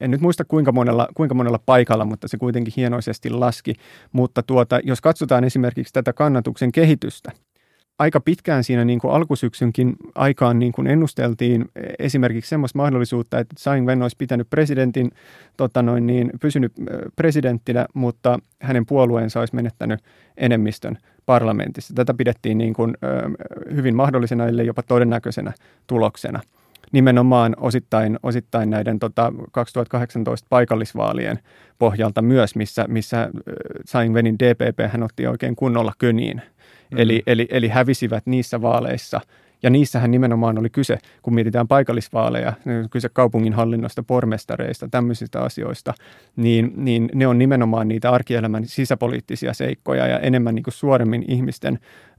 en nyt muista kuinka monella, kuinka monella paikalla, mutta se kuitenkin hienoisesti laski. Mutta tuota, jos katsotaan esimerkiksi tätä kannatuksen kehitystä – aika pitkään siinä niin kuin alkusyksynkin aikaan niin kuin ennusteltiin esimerkiksi semmoista mahdollisuutta, että Tsai Ing-wen olisi pitänyt presidentin, tota noin niin, pysynyt presidenttinä, mutta hänen puolueensa olisi menettänyt enemmistön parlamentissa. Tätä pidettiin niin kuin, hyvin mahdollisena, ellei jopa todennäköisenä tuloksena. Nimenomaan osittain, osittain näiden tota, 2018 paikallisvaalien pohjalta myös, missä, missä Tsai Ing-wenin DPP hän otti oikein kunnolla köniin – Mm. Eli, eli, eli hävisivät niissä vaaleissa. Ja niissähän nimenomaan oli kyse, kun mietitään paikallisvaaleja, kyse kaupunginhallinnosta, pormestareista, tämmöisistä asioista, niin, niin ne on nimenomaan niitä arkielämän sisäpoliittisia seikkoja ja enemmän niin kuin suoremmin ihmisten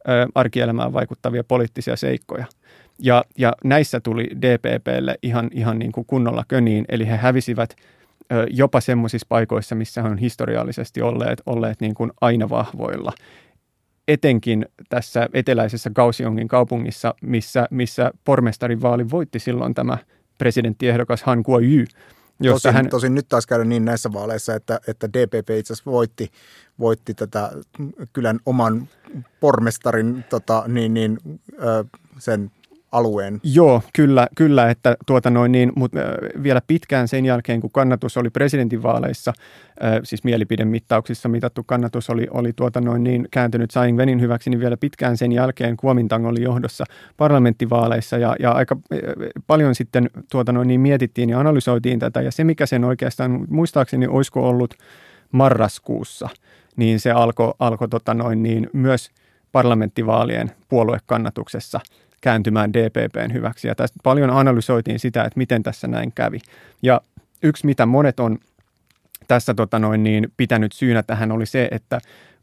ö, arkielämään vaikuttavia poliittisia seikkoja. Ja, ja näissä tuli DPPlle ihan, ihan niin kuin kunnolla köniin, eli he hävisivät ö, jopa semmoisissa paikoissa, missä he on historiallisesti olleet, olleet niin kuin aina vahvoilla etenkin tässä eteläisessä Kaohsiungin kaupungissa, missä, missä pormestarin vaali voitti silloin tämä presidenttiehdokas Han Kuo-yu. Tosin, hän... tosin nyt taas käydä niin näissä vaaleissa, että, että DPP itse asiassa voitti, voitti tätä kylän oman pormestarin tota, niin, niin, sen alueen. Joo, kyllä, kyllä että tuota noin niin, mutta vielä pitkään sen jälkeen, kun kannatus oli presidentinvaaleissa, siis mielipidemittauksissa mitattu kannatus oli, oli tuota noin niin kääntynyt Tsai Ing-wenin hyväksi, niin vielä pitkään sen jälkeen Kuomintang oli johdossa parlamenttivaaleissa. Ja, ja aika paljon sitten tuota noin niin mietittiin ja analysoitiin tätä. Ja se mikä sen oikeastaan muistaakseni olisiko ollut marraskuussa, niin se alkoi alko, tota noin niin myös parlamenttivaalien puoluekannatuksessa – kääntymään DPPn hyväksi. Ja tästä paljon analysoitiin sitä, että miten tässä näin kävi. Ja yksi, mitä monet on tässä tota noin, niin pitänyt syynä tähän oli se, että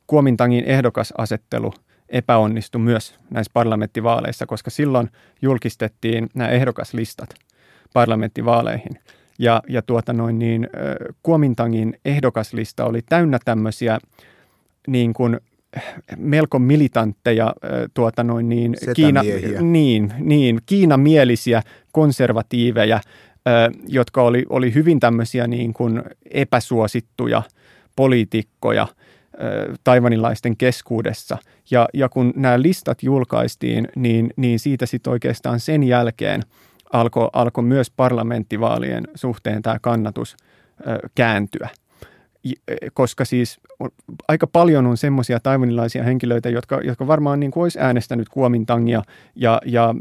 Kuomintangin ehdokasasettelu epäonnistui myös näissä parlamenttivaaleissa, koska silloin julkistettiin nämä ehdokaslistat parlamenttivaaleihin. Ja, ja tuota noin niin, Kuomintangin ehdokaslista oli täynnä tämmöisiä niin kuin melko militantteja tuota noin niin, Kiina, niin, niin, kiinamielisiä konservatiiveja, jotka oli, oli hyvin tämmöisiä niin kuin epäsuosittuja poliitikkoja taivanilaisten keskuudessa. Ja, ja kun nämä listat julkaistiin, niin, niin siitä sitten oikeastaan sen jälkeen alkoi alko myös parlamenttivaalien suhteen tämä kannatus kääntyä – koska siis aika paljon on semmoisia taivanilaisia henkilöitä, jotka, jotka varmaan niin kuin olisi äänestänyt Kuomintangia ja, ja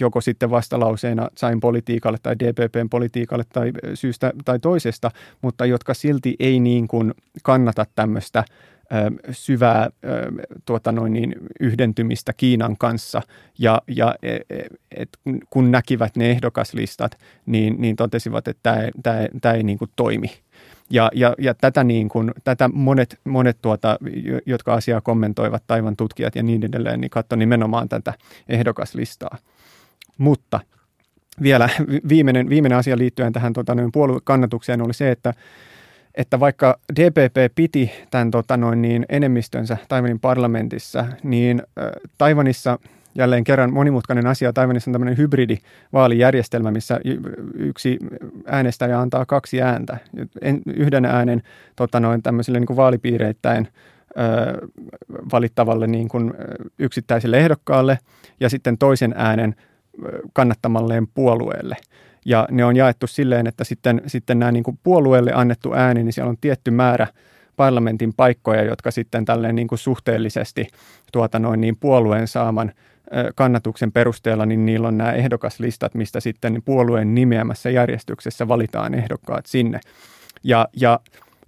joko sitten vastalauseena sain politiikalle tai DPPn politiikalle tai syystä tai toisesta, mutta jotka silti ei niin kuin kannata tämmöistä syvää tuota noin niin, yhdentymistä Kiinan kanssa. Ja, ja e, e, et, kun näkivät ne ehdokaslistat, niin, niin totesivat, että tämä ei niin kuin toimi – ja, ja, ja tätä, niin kuin, tätä monet, monet tuota, jotka asiaa kommentoivat, taivan tutkijat ja niin edelleen, niin katso nimenomaan tätä ehdokaslistaa. Mutta vielä viimeinen, viimeinen asia liittyen tähän tota, noin puoluekannatukseen oli se, että että vaikka DPP piti tämän tota, noin niin, enemmistönsä Taivanin parlamentissa, niin äh, Taivanissa – jälleen kerran monimutkainen asia. Taivanissa on tämmöinen hybridivaalijärjestelmä, missä yksi äänestäjä antaa kaksi ääntä. Yhden äänen tota noin, tämmöiselle niin kuin vaalipiireittäin valittavalle niin kuin yksittäiselle ehdokkaalle ja sitten toisen äänen kannattamalleen puolueelle. Ja ne on jaettu silleen, että sitten, sitten nämä niin kuin puolueelle annettu ääni, niin siellä on tietty määrä parlamentin paikkoja, jotka sitten tälleen niin kuin suhteellisesti tuota noin niin puolueen saaman kannatuksen perusteella, niin niillä on nämä ehdokaslistat, mistä sitten puolueen nimeämässä järjestyksessä valitaan ehdokkaat sinne. Ja, ja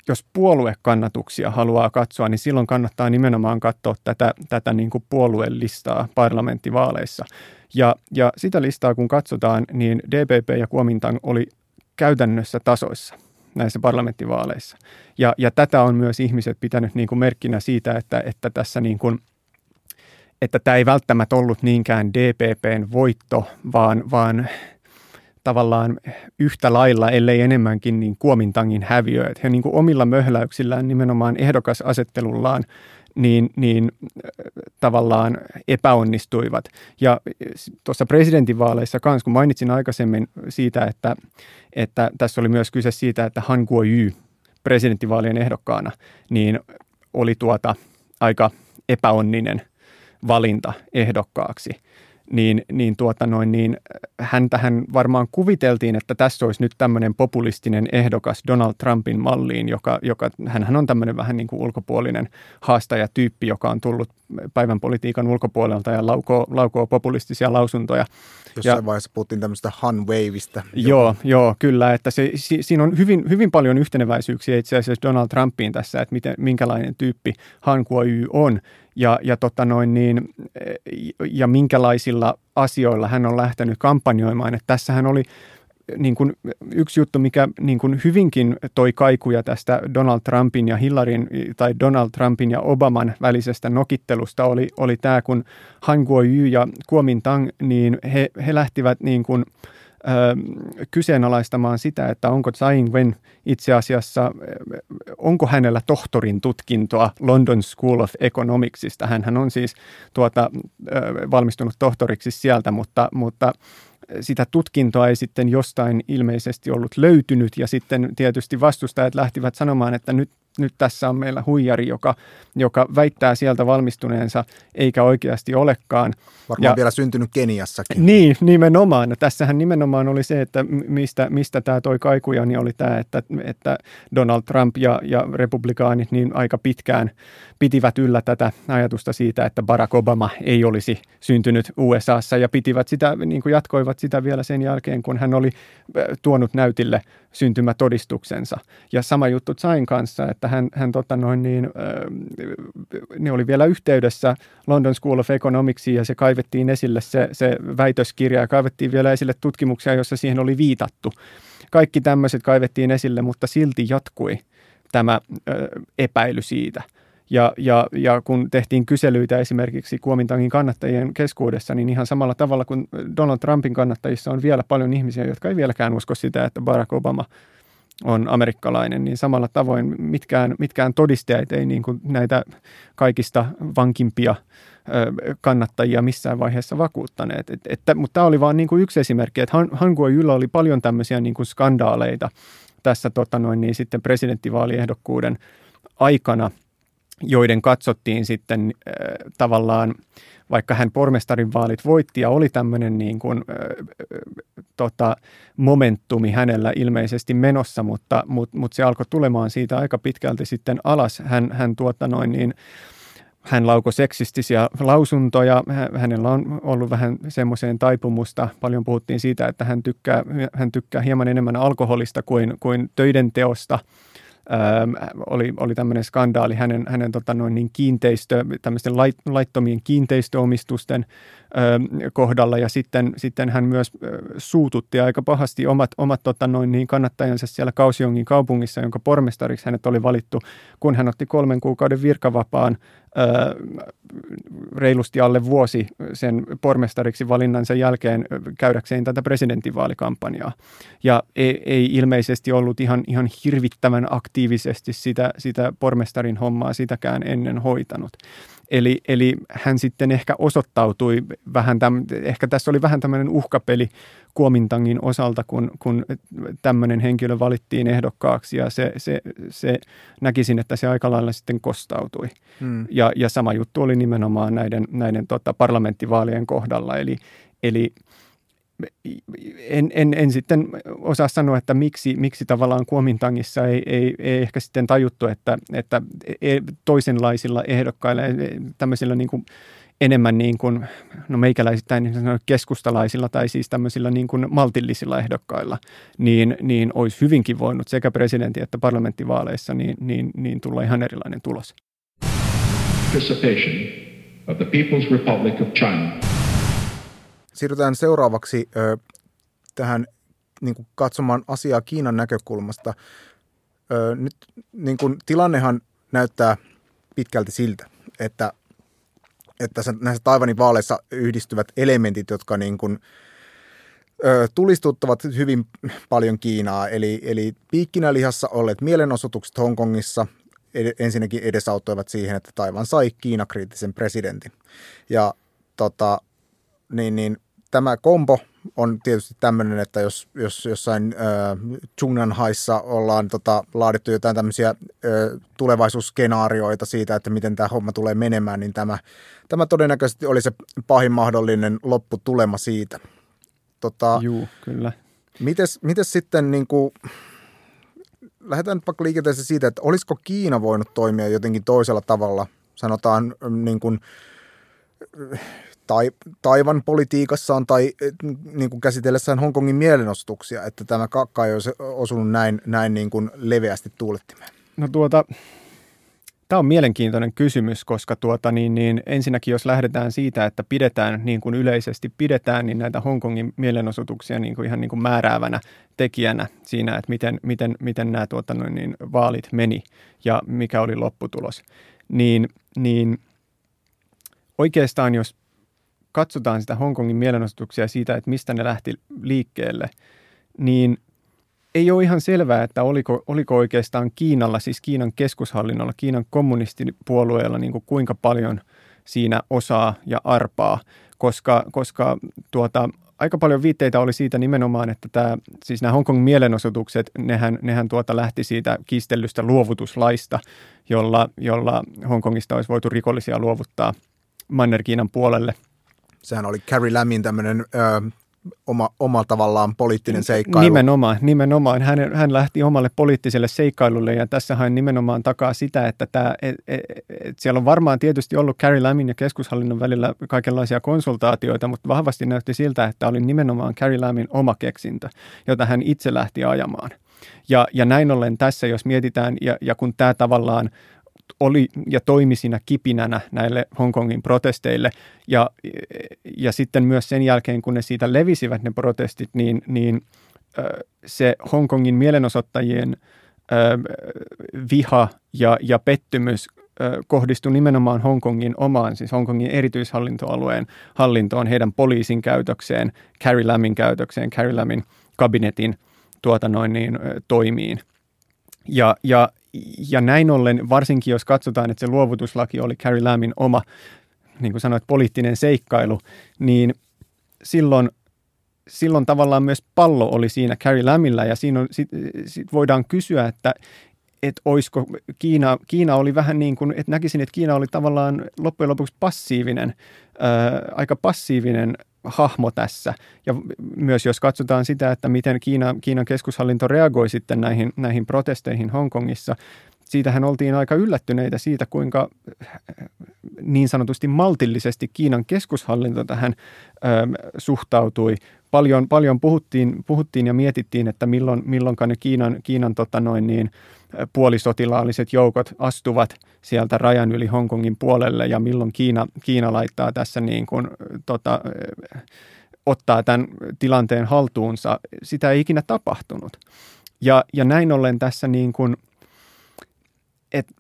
jos puoluekannatuksia haluaa katsoa, niin silloin kannattaa nimenomaan katsoa tätä, tätä niin kuin puoluelistaa parlamenttivaaleissa. Ja, ja sitä listaa kun katsotaan, niin DPP ja Kuomintang oli käytännössä tasoissa näissä parlamenttivaaleissa. Ja, ja tätä on myös ihmiset pitänyt niin kuin merkkinä siitä, että, että tässä niin kuin, että tämä ei välttämättä ollut niinkään DPPn voitto, vaan, vaan tavallaan yhtä lailla, ellei enemmänkin, niin Kuomintangin häviö. Että he niin kuin omilla möhläyksillään, nimenomaan ehdokasasettelullaan, niin, niin tavallaan epäonnistuivat. Ja tuossa presidentinvaaleissa kanssa, kun mainitsin aikaisemmin siitä, että, että tässä oli myös kyse siitä, että Han Kuo-yu presidentinvaalien ehdokkaana, niin oli tuota aika epäonninen valinta ehdokkaaksi – niin, niin, tuota noin, niin häntähän varmaan kuviteltiin, että tässä olisi nyt tämmöinen populistinen ehdokas Donald Trumpin malliin, joka, joka hän on tämmöinen vähän niin kuin ulkopuolinen haastajatyyppi, joka on tullut päivän politiikan ulkopuolelta ja laukoo, laukoo populistisia lausuntoja. Jossain ja, vaiheessa puhuttiin tämmöistä Han Waveista. Joo, joo, kyllä, että se, si, siinä on hyvin, hyvin paljon yhteneväisyyksiä itse asiassa Donald Trumpiin tässä, että miten, minkälainen tyyppi Han Kuo-yu on ja, ja, tota noin niin, ja minkälaisilla asioilla hän on lähtenyt kampanjoimaan. Että tässähän oli niin kuin yksi juttu, mikä niin kuin hyvinkin toi kaikuja tästä Donald Trumpin ja Hillaryn tai Donald Trumpin ja Obaman välisestä nokittelusta oli, oli tämä, kun Han Kuo-yu ja Kuomintang, niin he, he lähtivät niin kuin – kyseenalaistamaan sitä, että onko Tsai Ing-wen itse asiassa, onko hänellä tohtorin tutkintoa London School of Economicsista. Hän on siis tuota, valmistunut tohtoriksi sieltä, mutta, mutta sitä tutkintoa ei sitten jostain ilmeisesti ollut löytynyt ja sitten tietysti vastustajat lähtivät sanomaan, että nyt nyt tässä on meillä huijari, joka, joka väittää sieltä valmistuneensa, eikä oikeasti olekaan. Varmaan ja, vielä syntynyt Keniassakin. Niin, nimenomaan. Tässähän nimenomaan oli se, että mistä, mistä tämä toi kaikuja, niin oli tämä, että, että Donald Trump ja, ja republikaanit niin aika pitkään pitivät yllä tätä ajatusta siitä, että Barack Obama ei olisi syntynyt USAssa ja pitivät sitä, niin kuin jatkoivat sitä vielä sen jälkeen, kun hän oli tuonut näytille syntymätodistuksensa. Ja sama juttu Zain kanssa, että hän, hän tota noin niin, ne oli vielä yhteydessä London School of Economicsiin ja se kaivettiin esille se, se väitöskirja ja kaivettiin vielä esille tutkimuksia, joissa siihen oli viitattu. Kaikki tämmöiset kaivettiin esille, mutta silti jatkui tämä epäily siitä – ja, ja, ja kun tehtiin kyselyitä esimerkiksi Kuomintangin kannattajien keskuudessa, niin ihan samalla tavalla kuin Donald Trumpin kannattajissa on vielä paljon ihmisiä, jotka ei vieläkään usko sitä, että Barack Obama on amerikkalainen, niin samalla tavoin mitkään, mitkään todisteet ei niin kuin näitä kaikista vankimpia kannattajia missään vaiheessa vakuuttaneet. Et, että, mutta tämä oli vain niin kuin yksi esimerkki, että Han, Yllä oli paljon tämmöisiä niin kuin skandaaleita tässä tota noin, niin sitten presidenttivaaliehdokkuuden aikana – joiden katsottiin sitten äh, tavallaan, vaikka hän pormestarin vaalit voitti ja oli tämmöinen niin kuin, äh, tota, momentumi hänellä ilmeisesti menossa, mutta, mutta, mutta se alkoi tulemaan siitä aika pitkälti sitten alas. Hän, hän tuota noin niin, hän laukoi seksistisiä lausuntoja. Hänellä on ollut vähän semmoiseen taipumusta. Paljon puhuttiin siitä, että hän tykkää, hän tykkää hieman enemmän alkoholista kuin, kuin töiden teosta – Oli, oli tämmöinen skandaali hänen, hänen tota noin niin kiinteistö, tämmöisten lait, laittomien kiinteistöomistusten öö, kohdalla. Ja sitten, sitten hän myös suututti aika pahasti omat, omat tota noin niin kannattajansa siellä Kausiongin kaupungissa, jonka pormestariksi hänet oli valittu, kun hän otti kolmen kuukauden virkavapaan reilusti alle vuosi sen pormestariksi valinnansa jälkeen käydäkseen tätä presidentinvaalikampanjaa. Ja ei, ei ilmeisesti ollut ihan, ihan hirvittävän aktiivisesti sitä, sitä pormestarin hommaa sitäkään ennen hoitanut. Eli, eli hän sitten ehkä osoittautui vähän, täm, ehkä tässä oli vähän tämmöinen uhkapeli Kuomintangin osalta, kun, kun tämmöinen henkilö valittiin ehdokkaaksi ja se, se, se näkisin, että se aika lailla sitten kostautui. Hmm. Ja, ja sama juttu oli nimenomaan näiden, näiden tota, parlamenttivaalien kohdalla, eli, eli en, en, en sitten osaa sanoa, että miksi, miksi tavallaan Kuomintangissa ei, ei, ei ehkä sitten tajuttu, että, että e, toisenlaisilla ehdokkailla, tämmöisillä niin kuin enemmän niin kuin, no meikäläisittäin niin keskustalaisilla tai siis tämmöisillä niin kuin maltillisilla ehdokkailla, niin, niin olisi hyvinkin voinut sekä presidentti- että parlamenttivaaleissa niin, niin, niin tulla ihan erilainen tulos. Participation of the People's Republic of China. Siirrytään seuraavaksi ö, tähän niin kuin katsomaan asiaa Kiinan näkökulmasta. Ö, nyt niin kuin, tilannehan näyttää pitkälti siltä, että että näissä Taivanin vaaleissa yhdistyvät elementit, jotka niin kuin, ö, tulistuttavat hyvin paljon Kiinaa. Eli, eli piikkinä lihassa olleet mielenosoitukset Hongkongissa ed- ensinnäkin edesauttoivat siihen, että Taivan sai Kiinakriittisen presidentin. Ja tota, niin, niin, tämä kombo on tietysti tämmöinen, että jos, jos jossain äh, Chungnanhaissa ollaan tota, laadittu jotain tämmöisiä äh, tulevaisuusskenaarioita siitä, että miten tämä homma tulee menemään, niin tämä, tämä todennäköisesti oli se pahin mahdollinen lopputulema siitä. Tota, Juu, kyllä. Mites, mites sitten, niin kuin, lähdetään nyt vaikka liikenteeseen siitä, että olisiko Kiina voinut toimia jotenkin toisella tavalla, sanotaan niin kuin, tai, Taivan politiikassaan tai niin kuin käsitellessään Hongkongin mielenosoituksia, että tämä kakka ei olisi osunut näin, näin niin kuin leveästi tuulettimeen? No tuota, Tämä on mielenkiintoinen kysymys, koska tuota, niin, niin, ensinnäkin jos lähdetään siitä, että pidetään niin kuin yleisesti pidetään, niin näitä Hongkongin mielenosoituksia niin kuin ihan niin kuin määräävänä tekijänä siinä, että miten, miten, miten nämä tuota, noin, niin, vaalit meni ja mikä oli lopputulos, niin, niin oikeastaan jos katsotaan sitä Hongkongin mielenosoituksia siitä, että mistä ne lähti liikkeelle, niin ei ole ihan selvää, että oliko, oliko oikeastaan Kiinalla, siis Kiinan keskushallinnolla, Kiinan kommunistipuolueella niin kuin kuinka paljon siinä osaa ja arpaa, koska, koska tuota, aika paljon viitteitä oli siitä nimenomaan, että tämä, siis nämä Hongkongin mielenosoitukset, nehän, nehän tuota lähti siitä kiistellystä luovutuslaista, jolla, jolla Hongkongista olisi voitu rikollisia luovuttaa Manner-Kiinan puolelle – Sehän oli Carrie Lamin tämmöinen ö, oma, oma tavallaan poliittinen seikkailu. Nimenomaan, nimenomaan. Hän, hän lähti omalle poliittiselle seikkailulle ja tässä hän nimenomaan takaa sitä, että tämä, et, et, et siellä on varmaan tietysti ollut Carrie Lamin ja keskushallinnon välillä kaikenlaisia konsultaatioita, mutta vahvasti näytti siltä, että oli nimenomaan Carrie Lamin oma keksintö, jota hän itse lähti ajamaan. Ja, ja näin ollen tässä, jos mietitään, ja, ja kun tämä tavallaan oli ja toimi siinä kipinänä näille Hongkongin protesteille. Ja, ja sitten myös sen jälkeen, kun ne siitä levisivät ne protestit, niin, niin se Hongkongin mielenosoittajien viha ja, ja pettymys kohdistui nimenomaan Hongkongin omaan, siis Hongkongin erityishallintoalueen hallintoon, heidän poliisin käytökseen, Carrie Lamin käytökseen, Carrie Lamin kabinetin tuota noin niin, toimiin. Ja, ja ja näin ollen, varsinkin jos katsotaan, että se luovutuslaki oli Carrie Lamin oma, niin kuin sanoit, poliittinen seikkailu, niin silloin, silloin tavallaan myös pallo oli siinä Carrie Lamilla ja siinä on, sit, sit voidaan kysyä, että että olisiko Kiina, Kiina oli vähän niin kuin, että näkisin, että Kiina oli tavallaan loppujen lopuksi passiivinen, ää, aika passiivinen hahmo tässä. Ja myös jos katsotaan sitä, että miten Kiina, Kiinan keskushallinto reagoi sitten näihin, näihin protesteihin Hongkongissa, siitähän oltiin aika yllättyneitä siitä, kuinka niin sanotusti maltillisesti Kiinan keskushallinto tähän ö, suhtautui. Paljon, paljon puhuttiin, puhuttiin ja mietittiin, että milloin, milloinka ne Kiinan, Kiinan tota noin niin, puolisotilaalliset joukot astuvat sieltä rajan yli Hongkongin puolelle ja milloin Kiina, Kiina laittaa tässä niin kuin, tota, ottaa tämän tilanteen haltuunsa. Sitä ei ikinä tapahtunut. Ja, ja näin ollen tässä niin kuin, että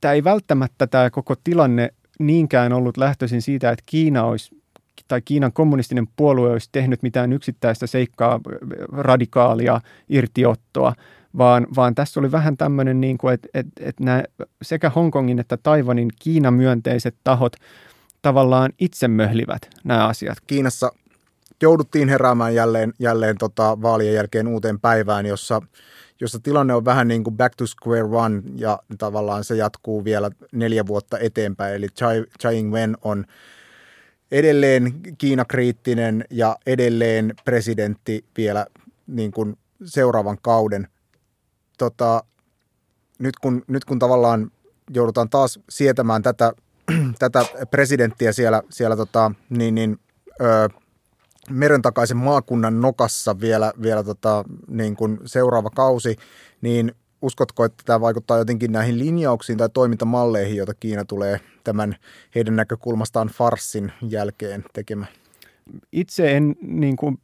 tämä ei välttämättä tämä koko tilanne niinkään ollut lähtöisin siitä, että Kiina olisi tai Kiinan kommunistinen puolue olisi tehnyt mitään yksittäistä seikkaa, radikaalia irtiottoa, vaan, vaan tässä oli vähän tämmöinen, niin kuin, että, että, että nämä sekä Hongkongin että Taivanin Kiina-myönteiset tahot tavallaan itse möhlivät nämä asiat. Kiinassa jouduttiin heräämään jälleen, jälleen tota vaalien jälkeen uuteen päivään, jossa, jossa tilanne on vähän niin kuin back to square one ja tavallaan se jatkuu vielä neljä vuotta eteenpäin. Eli Chai, Chai Ing-wen on edelleen Kiina-kriittinen ja edelleen presidentti vielä niin kuin seuraavan kauden. Tota, nyt, kun, nyt kun tavallaan joudutaan taas sietämään tätä, tätä presidenttiä siellä, siellä tota, niin, niin, ö, meren takaisen maakunnan nokassa vielä, vielä tota, niin kuin seuraava kausi, niin uskotko, että tämä vaikuttaa jotenkin näihin linjauksiin tai toimintamalleihin, joita Kiina tulee tämän heidän näkökulmastaan farssin jälkeen tekemään? Itse en niin kuin,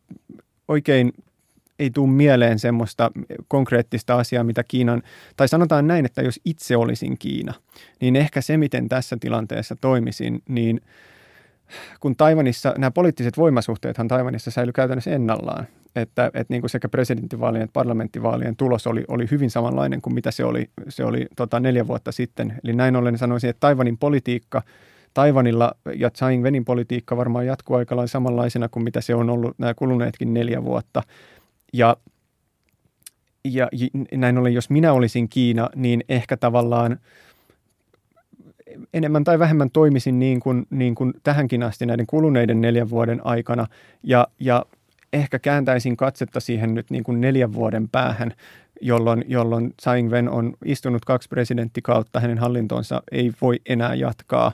oikein ei tule mieleen semmoista konkreettista asiaa, mitä Kiinan, tai sanotaan näin, että jos itse olisin Kiina, niin ehkä se, miten tässä tilanteessa toimisin, niin kun Taivanissa, nämä poliittiset voimasuhteethan Taivanissa säilyy käytännössä ennallaan, että, että niin kuin sekä presidenttivaalien että parlamenttivaalien tulos oli, oli hyvin samanlainen kuin mitä se oli, se oli tota, neljä vuotta sitten. Eli näin ollen sanoisin, että Taivanin politiikka, Taivanilla ja Tsai Ing-wenin politiikka varmaan jatkuu aika lailla samanlaisena kuin mitä se on ollut nämä kuluneetkin neljä vuotta. Ja, ja näin ollen, jos minä olisin Kiina, niin ehkä tavallaan enemmän tai vähemmän toimisin niin kuin, niin kuin tähänkin asti näiden kuluneiden neljän vuoden aikana ja, ja ehkä kääntäisin katsetta siihen nyt niin kuin neljän vuoden päähän, jolloin, jolloin Tsai Ing-wen on istunut kaksi presidenttikautta, hänen hallintonsa ei voi enää jatkaa.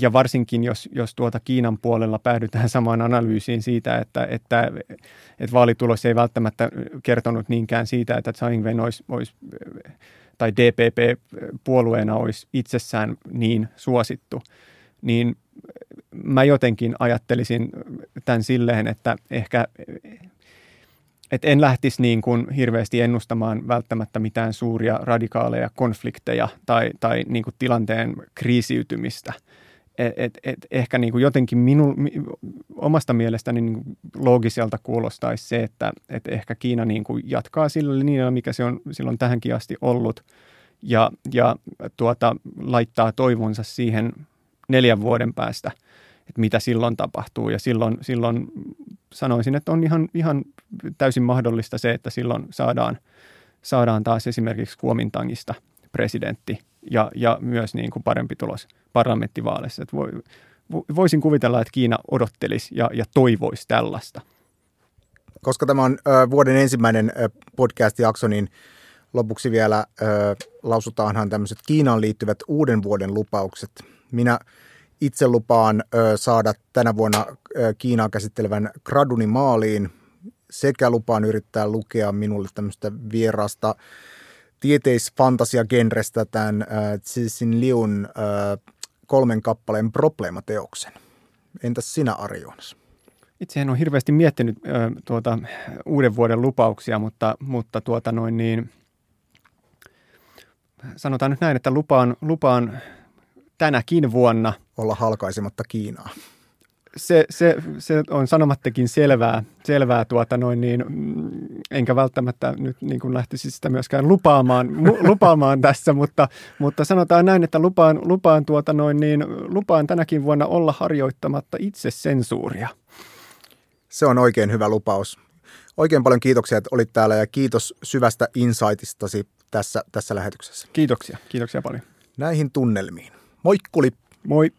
Ja varsinkin, jos, jos tuota Kiinan puolella päädytään samaan analyysiin siitä, että, että, että vaalitulos ei välttämättä kertonut niinkään siitä, että Tsai Ing-wen olisi, olisi tai DPP puolueena olisi itsessään niin suosittu, niin mä jotenkin ajattelisin tämän silleen, että ehkä et en lähtisi niin kuin hirveästi ennustamaan välttämättä mitään suuria radikaaleja konflikteja tai, tai niin kuin tilanteen kriisiytymistä. Et, et, et ehkä niin kuin jotenkin minu, omasta mielestäni niin loogiselta kuulostaisi se, että et ehkä Kiina niin kuin jatkaa sillä linjalla, mikä se on silloin tähänkin asti ollut, ja, ja tuota, laittaa toivonsa siihen neljän vuoden päästä, että mitä silloin tapahtuu. Ja silloin, silloin sanoisin, että on ihan, ihan täysin mahdollista se, että silloin saadaan, saadaan taas esimerkiksi Kuomintangista presidentti ja, ja myös niin kuin parempi tulos parlamenttivaaleissa. Että voi, voisin kuvitella, että Kiina odottelisi ja, ja toivoisi tällaista. Koska tämä on ö, vuoden ensimmäinen podcast-jakso, niin lopuksi vielä ö, lausutaanhan tämmöiset Kiinaan liittyvät uuden vuoden lupaukset. Minä itse lupaan ö, saada tänä vuonna ö, Kiinaa käsittelevän graduni maaliin sekä lupaan yrittää lukea minulle tämmöistä vierasta tieteisfantasia-genrestä tämän Cixin Liun ö, kolmen kappaleen probleemateoksen. Entäs sinä, Ari Joonas? Itse en ole hirveästi miettinyt ö, tuota, uuden vuoden lupauksia, mutta, mutta tuota noin niin, sanotaan nyt näin, että lupaan, lupaan tänäkin vuonna. Olla halkaisematta Kiinaa. Se, se, se on sanomattakin selvää, selvää tuota noin niin, mm, enkä välttämättä nyt niin kuin lähtisi sitä myöskään lupaamaan, lupaamaan tässä, mutta, mutta sanotaan näin, että lupaan, lupaan, tuota noin niin, lupaan tänäkin vuonna olla harjoittamatta itse sensuuria. Se on oikein hyvä lupaus. Oikein paljon kiitoksia, että olit täällä ja kiitos syvästä insightistasi tässä, tässä lähetyksessä. Kiitoksia, kiitoksia paljon. Näihin tunnelmiin. Moikkuli! Moi!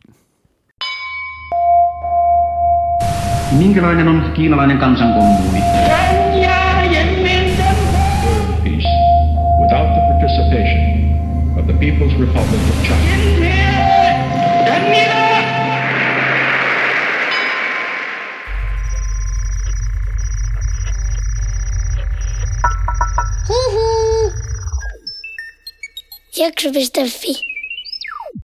Minkälainen on kiinalainen kansankommuuni? Peace without the participation of the People's Republic of China. Jakso.fi